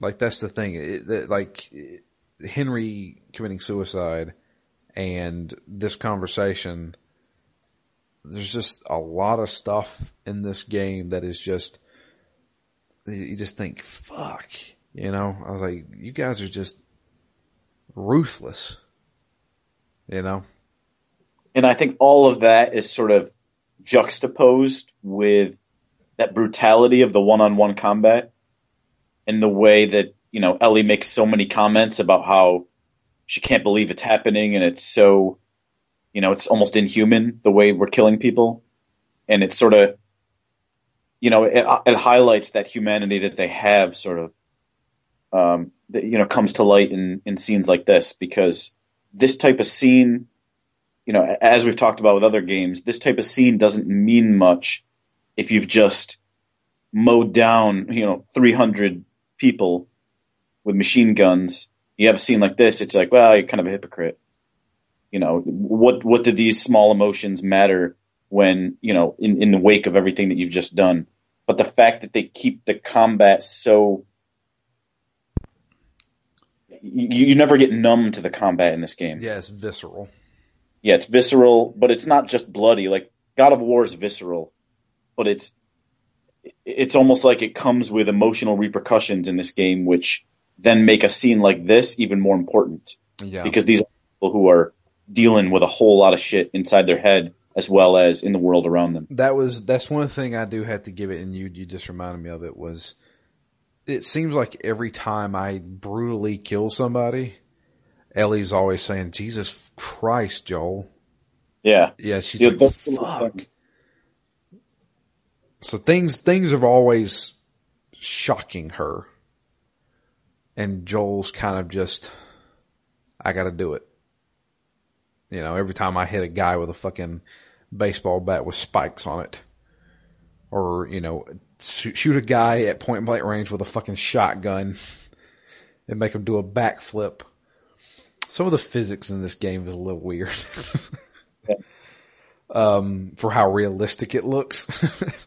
Like that's the thing. It, like Henry committing suicide and this conversation. There's just a lot of stuff in this game that is just you just think, fuck, you know. I was like, you guys are just ruthless, you know. And I think all of that is sort of juxtaposed with that brutality of the one-on-one combat and the way that you know Ellie makes so many comments about how she can't believe it's happening and it's so you know it's almost inhuman the way we're killing people. And it's sort of you know it, it highlights that humanity that they have sort of um, that you know comes to light in in scenes like this because this type of scene you know as we've talked about with other games this type of scene doesn't mean much if you've just mowed down you know 300 people with machine guns you have a scene like this it's like well you're kind of a hypocrite you know what what do these small emotions matter when you know in in the wake of everything that you've just done but the fact that they keep the combat so you, you never get numb to the combat in this game. Yeah, it's visceral. Yeah, it's visceral, but it's not just bloody. Like God of War is visceral, but it's it's almost like it comes with emotional repercussions in this game, which then make a scene like this even more important. Yeah. Because these are people who are dealing with a whole lot of shit inside their head as well as in the world around them. That was that's one thing I do have to give it, and you you just reminded me of it was. It seems like every time I brutally kill somebody, Ellie's always saying, "Jesus Christ, Joel." Yeah, Yeah, she's Yeah, like, "Fuck." So things things are always shocking her, and Joel's kind of just, I got to do it. You know, every time I hit a guy with a fucking baseball bat with spikes on it, or you know, shoot a guy at point blank range with a fucking shotgun, and make him do a backflip. Some of the physics in this game is a little weird. um, for how realistic it looks.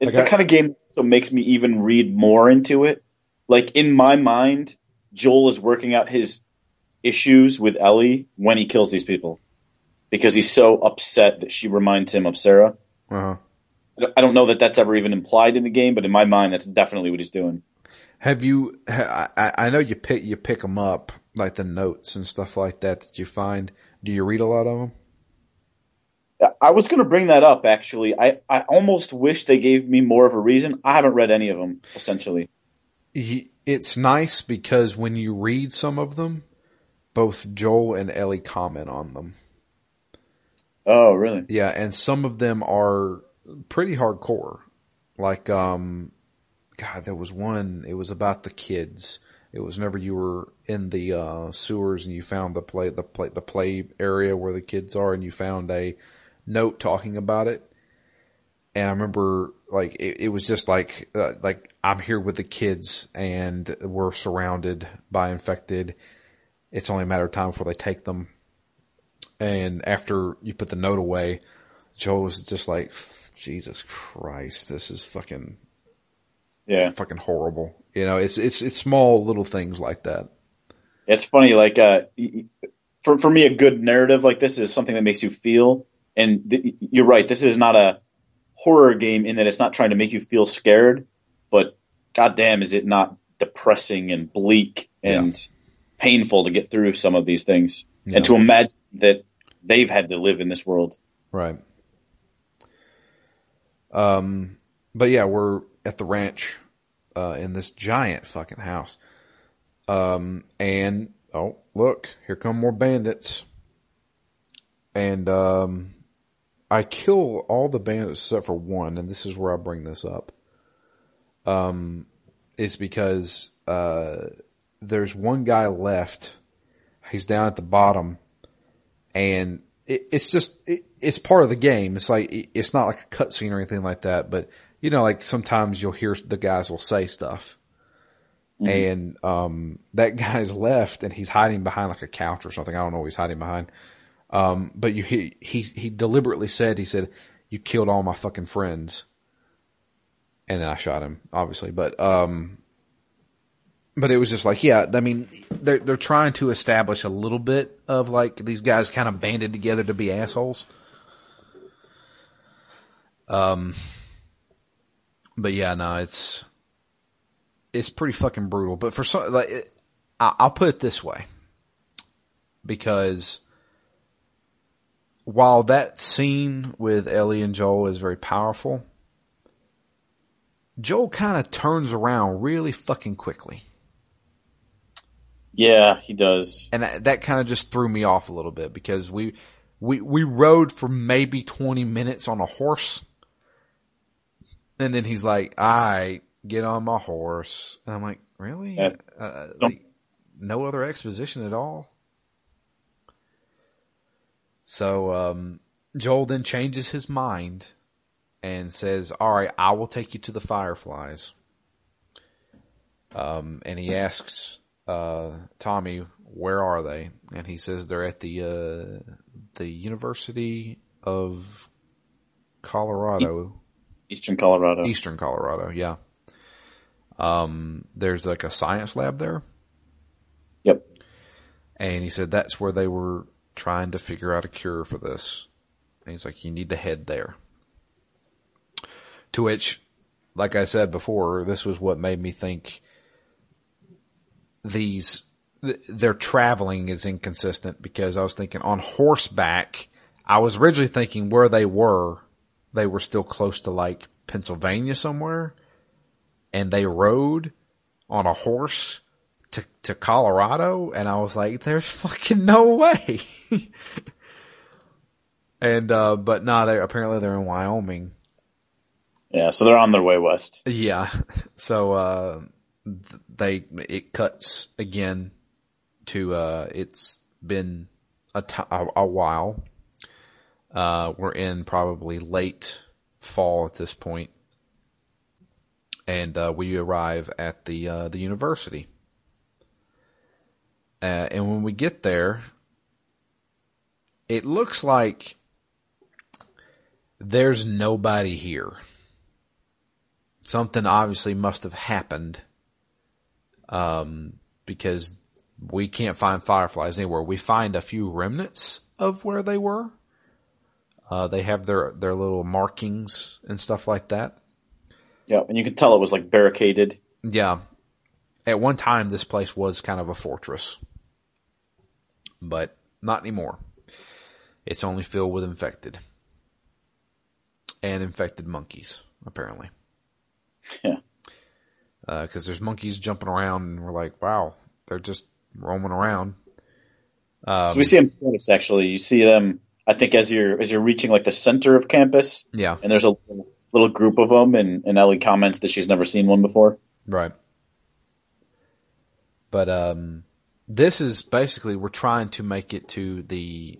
It's Like the I- kind of game that also makes me even read more into it. Like in my mind, Joel is working out his issues with Ellie when he kills these people because he's so upset that she reminds him of Sarah. uh-huh. I don't know that that's ever even implied in the game, but in my mind, that's definitely what he's doing. Have you? I, I know you pick you pick them up like the notes and stuff like that that you find. Do you read a lot of them? I was going to bring that up actually. I, I almost wish they gave me more of a reason. I haven't read any of them essentially. It's nice because when you read some of them, both Joel and Ellie comment on them. Oh, really? Yeah, and some of them are pretty hardcore. Like, um, God, there was one. It was about the kids. It was whenever you were in the uh, sewers and you found the play the play the play area where the kids are, and you found a note talking about it. And I remember, like, it, it was just like, uh, like I'm here with the kids, and we're surrounded by infected. It's only a matter of time before they take them. And after you put the note away, Joel was just like, Jesus Christ, this is fucking Yeah. fucking horrible. You know, it's it's it's small little things like that. It's funny, like, uh, for, for me, a good narrative like this is something that makes you feel. And th- you're right. This is not a horror game in that it's not trying to make you feel scared, but goddamn, is it not depressing and bleak and painful to get through some of these things Yeah. and to imagine that they've had to live in this world. Right. Um, but yeah, we're at the ranch, uh, in this giant fucking house. Um, and, oh, look, here come more bandits. And, um, I kill all the bandits except for one, and this is where I bring this up. Um, is because, uh, there's one guy left. He's down at the bottom and it, it's just it, it's part of the game. It's like it- it's not like a cutscene or anything like that, but you know, like sometimes you'll hear the guys will say stuff, and um, that guy's left and he's hiding behind like a couch or something. I don't know what he's hiding behind. Um, but you he he he deliberately said he said you killed all my fucking friends, and then I shot him, obviously, but um. But it was just like, yeah, I mean, they're they're trying to establish a little bit of like these guys kind of banded together to be assholes. Um, but yeah, no, it's it's pretty fucking brutal. But for some, like, it, I, I'll put it this way, because while that scene with Ellie and Joel is very powerful, Joel kind of turns around really fucking quickly. Yeah, he does. And that, that kind of just threw me off a little bit because we, we, we rode for maybe 20 minutes on a horse. And then he's like, all right, get on my horse. And I'm like, really? Yeah. Uh, like, no other exposition at all? So, um, Joel then changes his mind and says, all right, I will take you to the Fireflies. Um, and he asks, uh, Tommy, where are they? And he says they're at the, uh, the University of Colorado. Eastern Colorado. Eastern Colorado, yeah. Um, there's like a science lab there. Yep. And he said that's where they were trying to figure out a cure for this. And he's like, you need to head there. To which, like I said before, this was what made me think these, th- their traveling is inconsistent because I was thinking on horseback, I was originally thinking where they were, they were still close to like Pennsylvania somewhere and they rode on a horse to, to Colorado. And I was like, there's fucking no way. and, uh, but nah, they apparently they're in Wyoming. Yeah, so they're on their way west. Yeah. So, uh, they, it cuts again to, uh, it's been a ti- a- a while. Uh, we're in probably late fall at this point, and uh, we arrive at the uh, the university. Uh, and when we get there, it looks like there's nobody here. Something obviously must have happened, um, because we can't find fireflies anywhere. We find a few remnants of where they were. Uh, they have their their little markings and stuff like that. Yeah, and you can tell it was like barricaded. Yeah. At one time, this place was kind of a fortress, but not anymore. It's only filled with infected and infected monkeys, apparently. Yeah. Because there's monkeys jumping around, and we're like, wow, they're just roaming around. Um, so we see them twice actually. You see them, I think, as you're as you're reaching like the center of campus, Yeah, and there's a little, little group of them, and, and Ellie comments that she's never seen one before. right. But um, this is basically we're trying to make it to the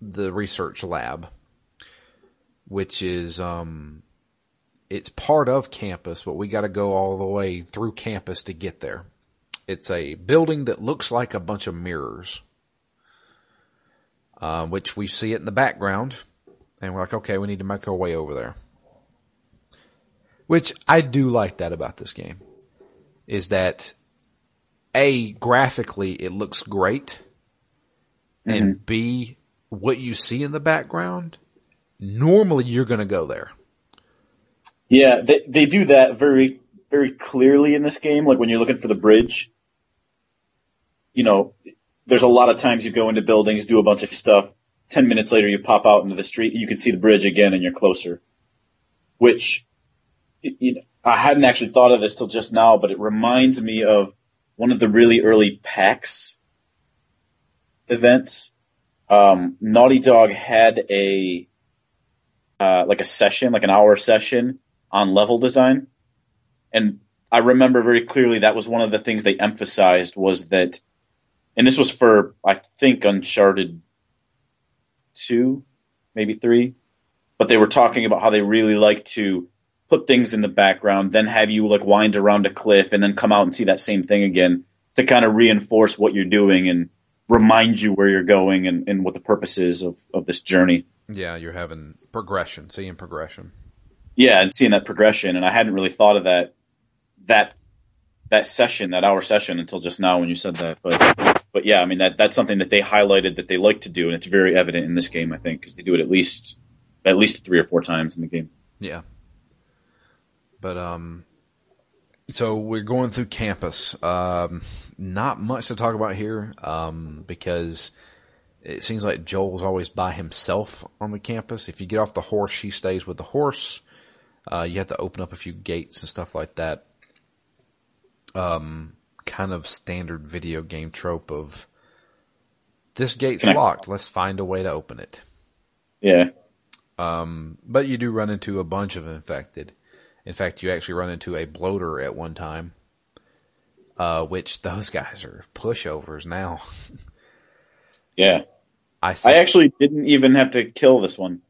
the research lab, which is um, it's part of campus, but we got to go all the way through campus to get there. It's a building that looks like a bunch of mirrors, uh, which we see it in the background, and we're like, okay, we need to make our way over there. Which I do like that about this game, is that a graphically it looks great, and b what you see in the background. Normally, you're going to go there. Yeah, they they do that very very clearly in this game. Like when you're looking for the bridge, you know, there's a lot of times you go into buildings, do a bunch of stuff. Ten minutes later, you pop out into the street, you can see the bridge again, and you're closer. Which, you know, I hadn't actually thought of this till just now, but it reminds me of one of the really early PAX events. Um, Naughty Dog had a uh, like a session, like an hour session on level design. And I remember very clearly that was one of the things they emphasized was that, and this was for, I think, Uncharted 2, maybe 3, but they were talking about how they really like to put things in the background, then have you like wind around a cliff and then come out and see that same thing again to kind of reinforce what you're doing and remind you where you're going and, and what the purpose is of, of this journey. Yeah, you're having progression, seeing progression. Yeah, and seeing that progression, and I hadn't really thought of that that that session, that hour session, until just now when you said that. But but yeah, I mean that that's something that they highlighted that they like to do, and it's very evident in this game, I think, because they do it at least at least three or four times in the game. Yeah. But um so we're going through campus. Um not much to talk about here um because it seems like Joel's always by himself on the campus. If you get off the horse, he stays with the horse. Uh, you have to open up a few gates and stuff like that. Um, kind of standard video game trope of this gate's locked. Let's find a way to open it. Yeah. Um, but you do run into a bunch of infected. In fact, you actually run into a bloater at one time, uh, which those guys are pushovers now. Yeah. I I actually didn't even have to kill this one.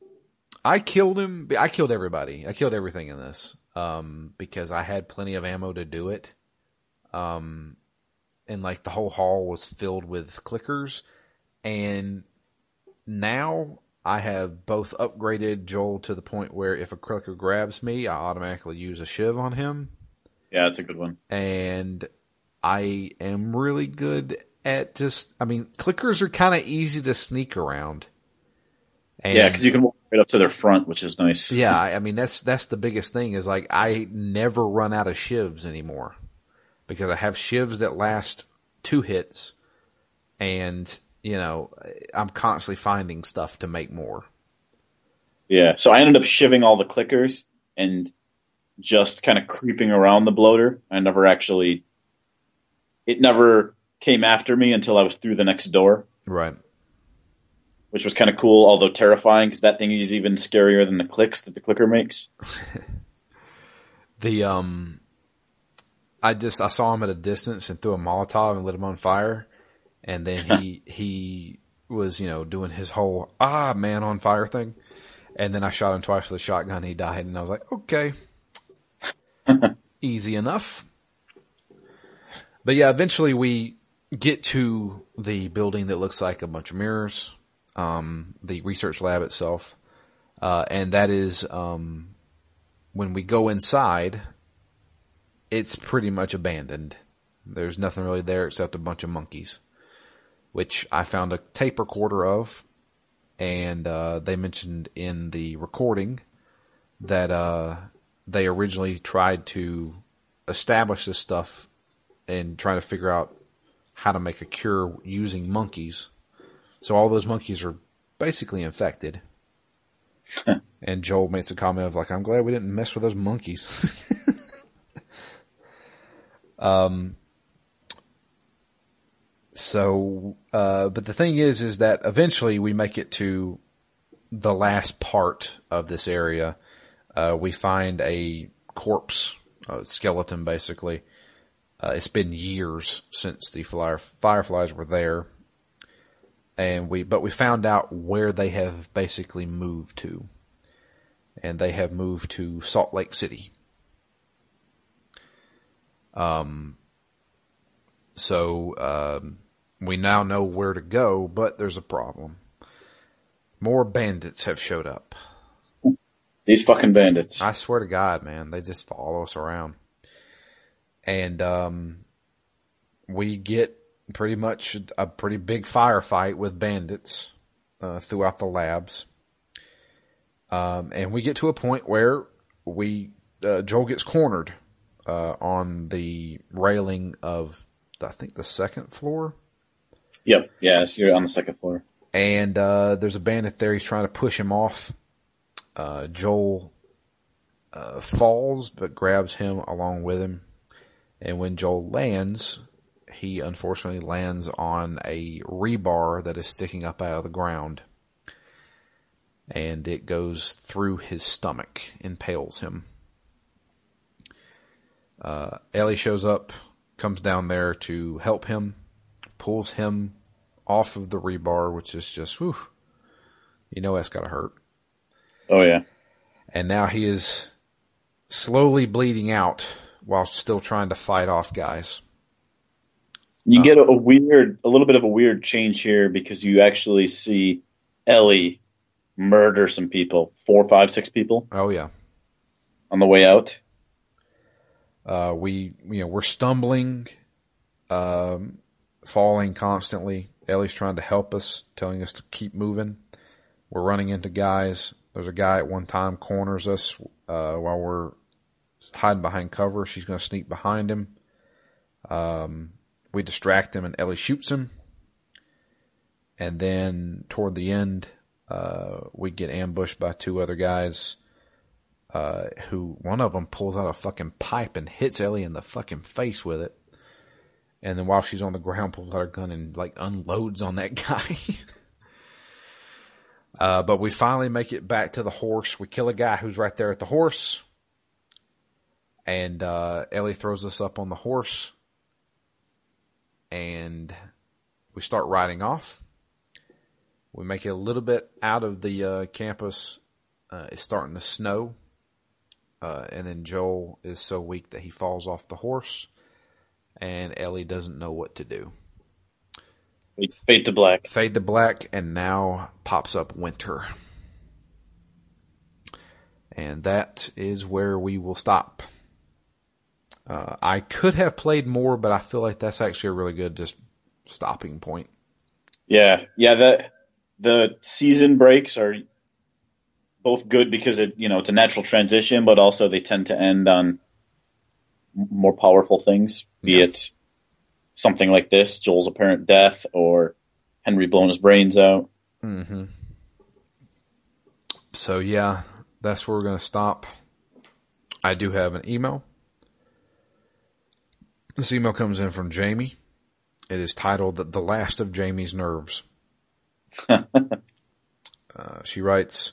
I killed him. I killed everybody. I killed everything in this, um, because I had plenty of ammo to do it. Um, and like the whole hall was filled with clickers, and now I have both upgraded Joel to the point where if a clicker grabs me, I automatically use a shiv on him, Yeah, it's a good one. and I am really good at just. I mean, clickers are kind of easy to sneak around. And Yeah, because you can walk right up to their front, which is nice. Yeah, I I mean that's that's the biggest thing is like I never run out of shivs anymore because I have shivs that last two hits, and you know I'm constantly finding stuff to make more. Yeah. So I ended up shivving all the clickers and just kind of creeping around the bloater. I never actually, it never came after me until I was through the next door, Right. which was kind of cool, although terrifying because that thing is even scarier than the clicks that the clicker makes. The um, I just I saw him at a distance and threw a Molotov and lit him on fire, and then he he was you know doing his whole ah man on fire thing, and then I shot him twice with a shotgun. He died, and I was like, okay, easy enough. But yeah, eventually we get to the building that looks like a bunch of mirrors, um, the research lab itself, uh, and that is um, when we go inside, it's pretty much abandoned. There's nothing really there except a bunch of monkeys, which I found a tape recorder of, and uh, they mentioned in the recording that uh, they originally tried to establish this stuff and trying to figure out how to make a cure using monkeys. So all those monkeys are basically infected. and Joel makes a comment of like, "I'm glad we didn't mess with those monkeys." um. So, uh, but the thing is, is that eventually we make it to the last part of this area. Uh, we find a corpse, a skeleton, basically. Uh, it's been years since the fire, fireflies were there, and we but we found out where they have basically moved to, and they have moved to Salt Lake City. Um. So um, we now know where to go, but there's a problem. More bandits have showed up. These fucking bandits. I swear to God, man, they just follow us around. And um, we get pretty much a pretty big firefight with bandits uh, throughout the labs. Um, and we get to a point where we uh, Joel gets cornered uh, on the railing of I think the second floor. Yep. Yeah, so you're on the second floor. and uh, there's a bandit there. He's trying to push him off. Uh, Joel uh, falls, but grabs him along with him. And when Joel lands, he unfortunately lands on a rebar that is sticking up out of the ground. And it goes through his stomach, impales him. Uh, Ellie shows up, comes down there to help him, pulls him off of the rebar, which is just, whew, you know that's gotta hurt. Oh yeah. And now he is slowly bleeding out while still trying to fight off guys. You get a, a weird, a little bit of a weird change here because you actually see Ellie murder some people, four, five, six people Oh yeah. on the way out. Uh, we, you know, we're stumbling, um, falling constantly. Ellie's trying to help us, telling us to keep moving. We're running into guys. There's a guy at one time corners us uh, while we're hiding behind cover. She's going to sneak behind him. Um, we distract him, and Ellie shoots him. And then toward the end, uh, we get ambushed by two other guys. Uh, who one of them pulls out a fucking pipe and hits Ellie in the fucking face with it. And then while she's on the ground, pulls out her gun and like unloads on that guy. uh, but we finally make it back to the horse. We kill a guy who's right there at the horse. And, uh, Ellie throws us up on the horse and we start riding off. We make it a little bit out of the uh, campus. Uh, it's starting to snow. Uh, and then Joel is so weak that he falls off the horse, and Ellie doesn't know what to do. Fade to black. Fade to black, and now pops up winter. And that is where we will stop. Uh, I could have played more, but I feel like that's actually a really good just stopping point. Yeah, yeah. The the season breaks are both good because it you know it's a natural transition, but also they tend to end on more powerful things, be yeah. it something like this, Joel's apparent death, or Henry blowing his brains out. Mm-hmm. So yeah, that's where we're going to stop. I do have an email. This email comes in from Jamie. It is titled "The Last of Jamie's Nerves." uh, she writes,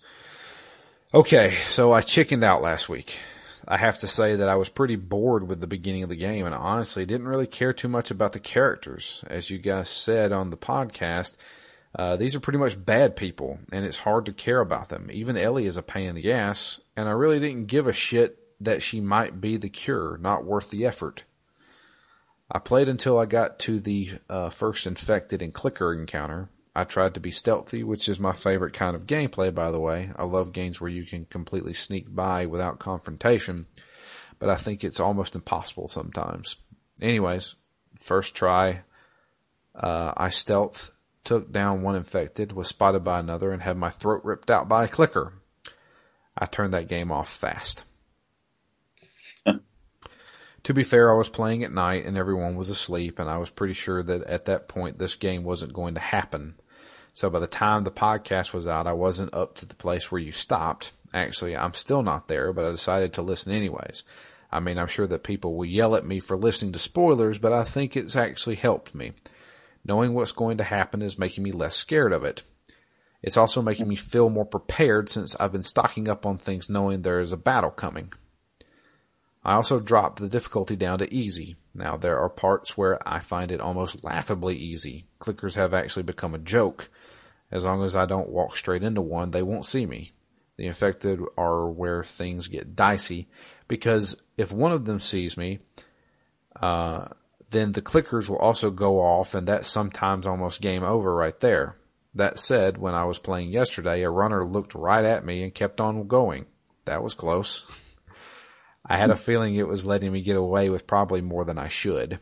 "Okay, so I chickened out last week. I have to say that I was pretty bored with the beginning of the game, and honestly didn't really care too much about the characters. As you guys said on the podcast." Uh, these are pretty much bad people, and it's hard to care about them. Even Ellie is a pain in the ass, and I really didn't give a shit that she might be the cure, not worth the effort. I played until I got to the uh, first infected and clicker encounter. I tried to be stealthy, which is my favorite kind of gameplay, by the way. I love games where you can completely sneak by without confrontation, but I think it's almost impossible sometimes. Anyways, first try, uh, I stealth, took down one infected, was spotted by another, and had my throat ripped out by a clicker. I turned that game off fast. To be fair, I was playing at night and everyone was asleep, and I was pretty sure that at that point this game wasn't going to happen. So by the time the podcast was out, I wasn't up to the place where you stopped. Actually, I'm still not there, but I decided to listen anyways. I mean, I'm sure that people will yell at me for listening to spoilers, but I think it's actually helped me. Knowing what's going to happen is making me less scared of it. It's also making me feel more prepared since I've been stocking up on things knowing there is a battle coming. I also dropped the difficulty down to easy. Now there are parts where I find it almost laughably easy. Clickers have actually become a joke. As long as I don't walk straight into one, they won't see me. The infected are where things get dicey because if one of them sees me, uh, then the clickers will also go off and that's sometimes almost game over right there. That said, when I was playing yesterday, a runner looked right at me and kept on going. That was close. I had a feeling it was letting me get away with probably more than I should.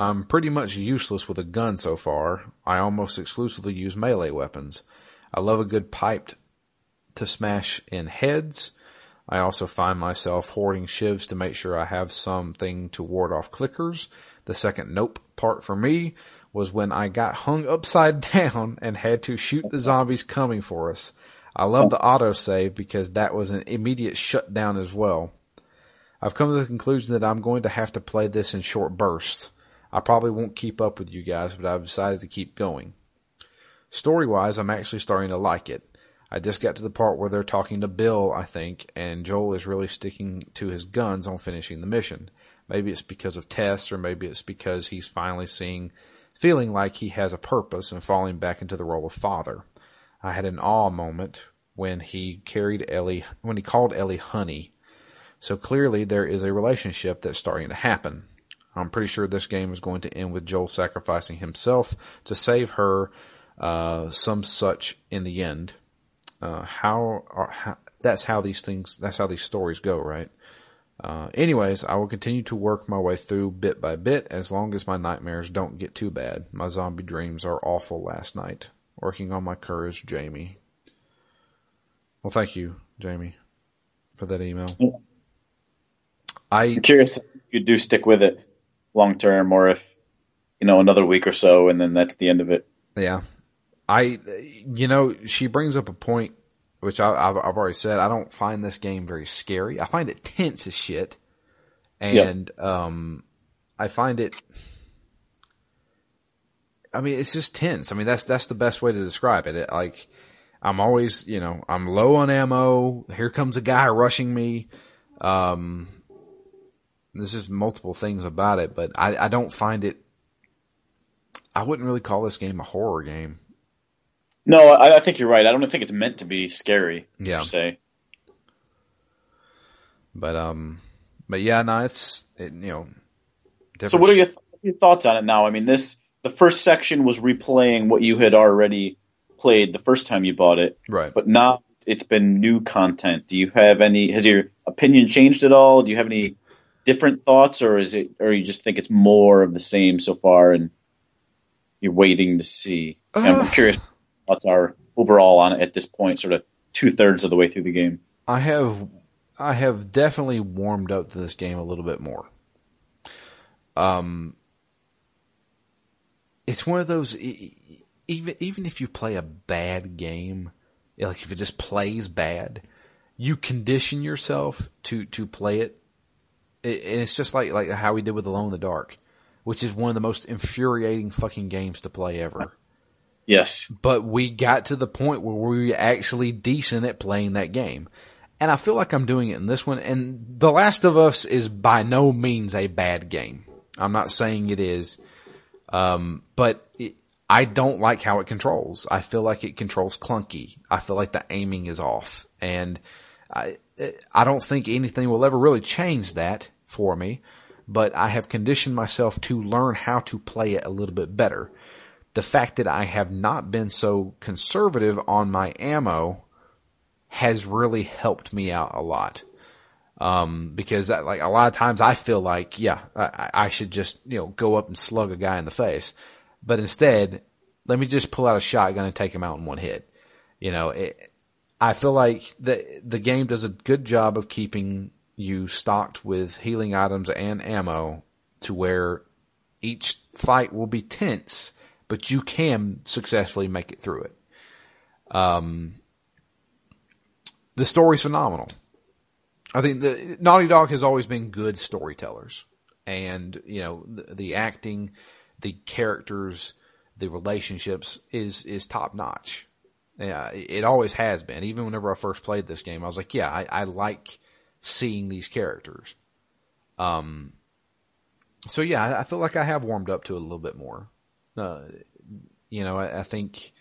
I'm pretty much useless with a gun so far. I almost exclusively use melee weapons. I love a good pipe to smash in heads. I also find myself hoarding shivs to make sure I have something to ward off clickers. The second nope part for me was when I got hung upside down and had to shoot the zombies coming for us. I love the autosave because that was an immediate shutdown as well. I've come to the conclusion that I'm going to have to play this in short bursts. I probably won't keep up with you guys, but I've decided to keep going. Story wise, I'm actually starting to like it. I just got to the part where they're talking to Bill, I think, and Joel is really sticking to his guns on finishing the mission. Maybe it's because of Tess, or maybe it's because he's finally seeing, feeling like he has a purpose and falling back into the role of father. I had an awe moment when he carried Ellie, when he called Ellie honey. So clearly there is a relationship that's starting to happen. I'm pretty sure this game is going to end with Joel sacrificing himself to save her, uh, some such in the end. Uh, how, are, how, that's how these things, that's how these stories go, right? Uh, anyways, I will continue to work my way through bit by bit as long as my nightmares don't get too bad. My zombie dreams are awful last night. Working on my courage, Jamie. Well, thank you, Jamie, for that email. I, am curious if you do stick with it long term, or if you know another week or so, and then that's the end of it. Yeah. I, you know, she brings up a point, which I, have I've already said. I don't find this game very scary. I find it tense as shit. And, yep. um, I find it, I mean, it's just tense. I mean, that's, that's the best way to describe it. it like, I'm always, you know, I'm low on ammo. Here comes a guy rushing me. Um, this is multiple things about it, but I, I don't find it. I wouldn't really call this game a horror game. No, I, I think you're right. I don't think it's meant to be scary. Yeah. Per se. But um, but yeah, no, it's it, you know. So what are your, th- your thoughts on it now? I mean, this the first section was replaying what you had already played the first time you bought it, right? But now it's been new content. Do you have any? Has your opinion changed at all? Do you have any different thoughts, or is it, or you just think it's more of the same so far, and you're waiting to see? Uh, I'm curious thoughts are overall on it at this point, sort of two thirds of the way through the game. I have, I have definitely warmed up to this game a little bit more. Um, it's one of those even even if you play a bad game, like if it just plays bad, you condition yourself to to play it and it's just like like how we did with Alone in the Dark, which is one of the most infuriating fucking games to play ever. Yes. But we got to the point where we were actually decent at playing that game. And I feel like I'm doing it in this one. And The Last of Us is by no means a bad game. I'm not saying it is. Um, but it, I don't like how it controls. I feel like it controls clunky. I feel like the aiming is off. And I, I don't think anything will ever really change that for me, but I have conditioned myself to learn how to play it a little bit better. The fact that I have not been so conservative on my ammo has really helped me out a lot. Um, because that, like a lot of times I feel like, yeah, I, I should just, you know, go up and slug a guy in the face. But instead, let me just pull out a shotgun and take him out in one hit. You know, it, I feel like the the game does a good job of keeping you stocked with healing items and ammo to where each fight will be tense, but you can successfully make it through it. Um, the story's phenomenal. I think the Naughty Dog has always been good storytellers, and you know the, the acting, the characters, the relationships is is top notch. Yeah, it always has been. Even whenever I first played this game, I was like, yeah, I, I like seeing these characters. Um, so yeah, I, I, feel like I have warmed up to it a little bit more. Uh, you know, I, I, think,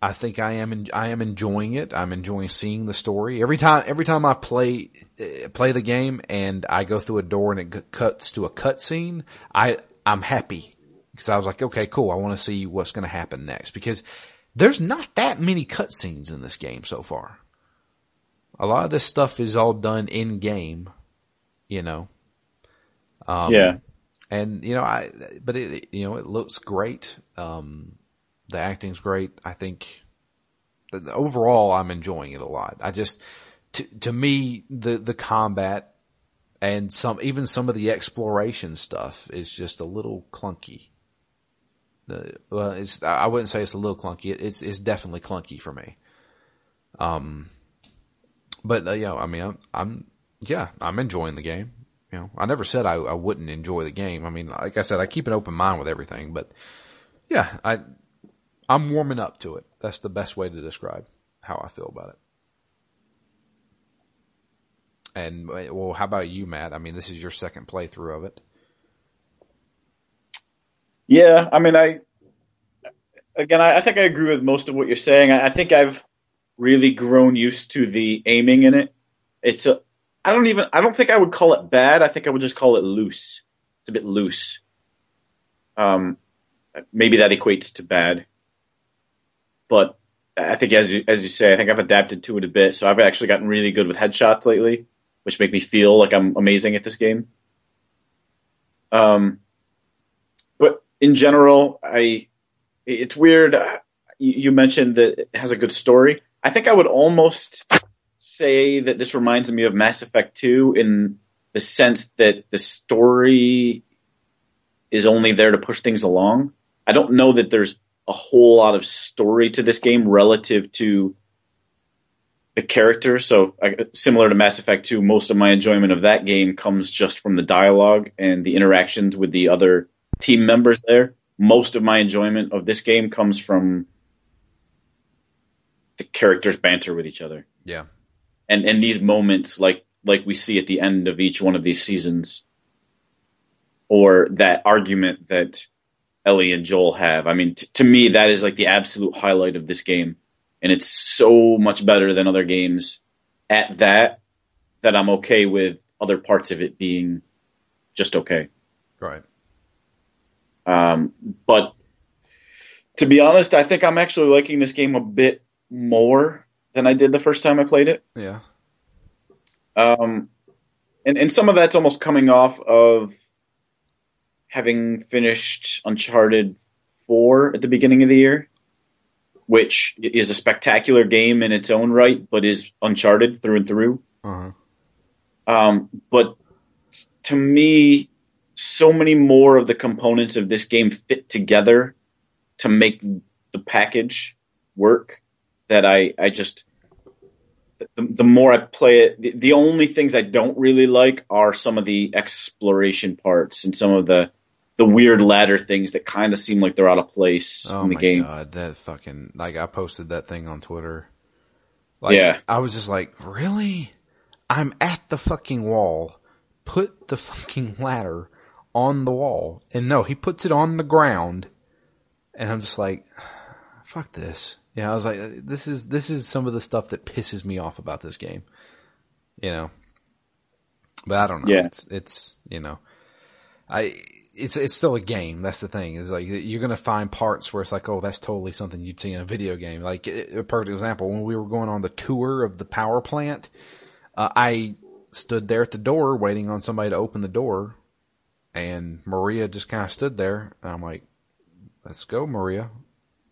I think I am, in, I am enjoying it. I'm enjoying seeing the story every time. Every time I play uh, play the game and I go through a door and it cuts to a cutscene, I I'm happy because I was like, okay, cool. I want to see what's going to happen next because there's not that many cutscenes in this game so far a lot of this stuff is all done in game, you know. Um, yeah. And you know, I but it you know it looks great. Um, the acting's great. I think overall I'm enjoying it a lot. I just to to me the the combat and some even some of the exploration stuff is just a little clunky. Well, it's I wouldn't say it's a little clunky. It's it's definitely clunky for me. Um, but uh, know, I mean, I'm, I'm, yeah, I'm enjoying the game. You know, I never said I, I wouldn't enjoy the game. I mean, like I said, I keep an open mind with everything, but yeah, I, I'm warming up to it. That's the best way to describe how I feel about it. And well, how about you, Matt? I mean, this is your second playthrough of it. Yeah, I mean, I again, I, I think I agree with most of what you're saying. I, I think I've really grown used to the aiming in it. It's a, I don't even, I don't think I would call it bad. I think I would just call it loose. It's a bit loose. Um, maybe that equates to bad, but I think as you, as you say, I think I've adapted to it a bit. So I've actually gotten really good with headshots lately, which make me feel like I'm amazing at this game. Um, but in general, I, it's weird. You mentioned that it has a good story. I think I would almost say that this reminds me of Mass Effect 2 in the sense that the story is only there to push things along. I don't know that there's a whole lot of story to this game relative to the character. So I, similar to Mass Effect 2, most of my enjoyment of that game comes just from the dialogue and the interactions with the other team members there. Most of my enjoyment of this game comes from the characters banter with each other. Yeah. And and these moments like like we see at the end of each one of these seasons or that argument that Ellie and Joel have. I mean, t- to me, that is like the absolute highlight of this game. And it's so much better than other games at that, that I'm okay with other parts of it being just okay. Right. Um, but to be honest, I think I'm actually liking this game a bit more than I did the first time I played it. Yeah. Um, and, and some of that's almost coming off of having finished Uncharted 4 at the beginning of the year, which is a spectacular game in its own right, but is Uncharted through and through. Uh-huh. Um, but to me, so many more of the components of this game fit together to make the package work that I, I just, the, the more I play it, the, the only things I don't really like are some of the exploration parts and some of the, the weird ladder things that kind of seem like they're out of place Oh in the game. Oh god, that fucking like I posted that thing on Twitter. Like, Yeah. I was just like, really? I'm at the fucking wall. Put the fucking ladder on the wall, and no, he puts it on the ground, and I'm just like, fuck this. Yeah, I was like, this is this is some of the stuff that pisses me off about this game. You know, but I don't know. Yeah. It's it's you know, I it's it's still a game. That's the thing. Is like you're gonna find parts where it's like, oh, that's totally something you'd see in a video game. Like a perfect example when we were going on the tour of the power plant, uh, I stood there at the door waiting on somebody to open the door, and Maria just kind of stood there, and I'm like, let's go, Maria,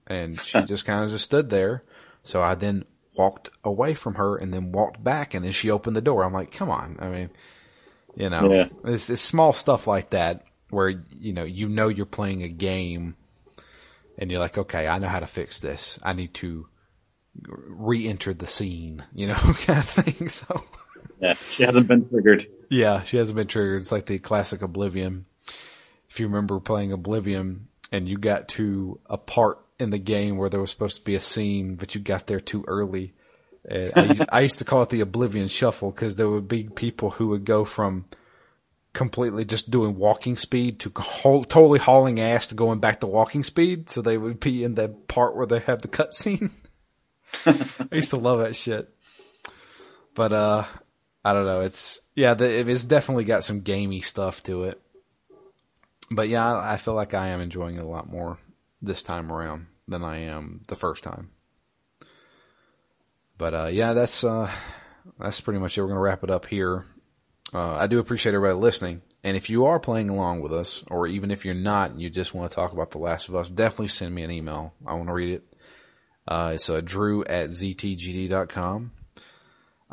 and she just kind of just stood there. So I then walked away from her and then walked back, and then she opened the door. I'm like, come on, I mean. You know, Yeah. it's, it's small stuff like that where you know you know you're playing a game, and you're like, okay, I know how to fix this. I need to re-enter the scene, you know, kind of thing. So Yeah, she hasn't been triggered. yeah, she hasn't been triggered. It's like the classic Oblivion. If you remember playing Oblivion and you got to a part in the game where there was supposed to be a scene, but you got there too early. I, used, I used to call it the Oblivion Shuffle because there would be people who would go from completely just doing walking speed to totally hauling ass to going back to walking speed. So they would be in the part where they have the cutscene. I used to love that shit. But uh, I don't know. It's yeah, the, it's definitely got some gamey stuff to it. But yeah, I, I feel like I am enjoying it a lot more this time around than I am the first time. But uh, yeah, that's uh, that's pretty much it. We're gonna wrap it up here. Uh, I do appreciate everybody listening, and if you are playing along with us, or even if you're not, and you just want to talk about The Last of Us, definitely send me an email. I want to read it. Uh, it's uh, drew at ztgd.com.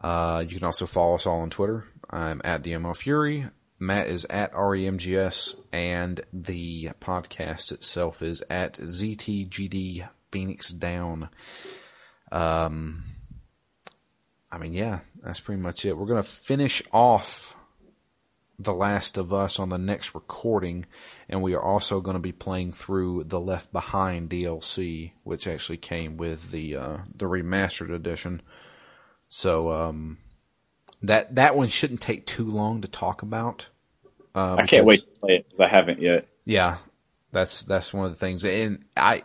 Uh, you can also follow us all on Twitter. I'm at DMO Fury. Matt is at REMGS, and the podcast itself is at ZTGD Phoenix Down. Um, I mean, yeah, that's pretty much it. We're gonna finish off The Last of Us on the next recording, and we are also going to be playing through the Left Behind DLC, which actually came with the uh, the remastered edition. So um, that that one shouldn't take too long to talk about. Uh, I can't wait to play it because I haven't yet. yeah, that's that's one of the things, and I,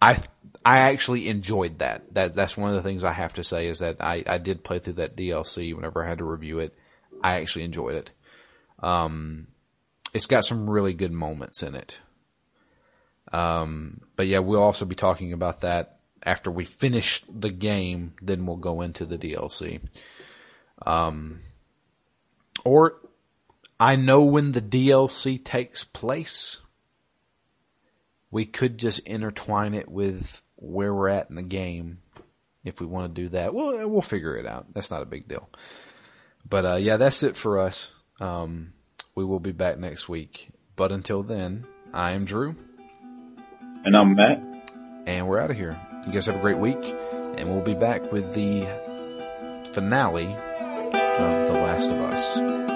I, I actually enjoyed that. That that's one of the things I have to say is that I I did play through that DLC whenever I had to review it. I actually enjoyed it. Um, it's got some really good moments in it. Um, but yeah, we'll also be talking about that after we finish the game. Then we'll go into the DLC. Um, or I know when the DLC takes place. We could just intertwine it with where we're at in the game if we want to do that. We'll we'll figure it out. That's not a big deal. But uh, yeah, that's it for us. Um, we will be back next week. But until then, I am Drew, And I'm Matt. and we're out of here. You guys have a great week, and we'll be back with the finale of The Last of Us.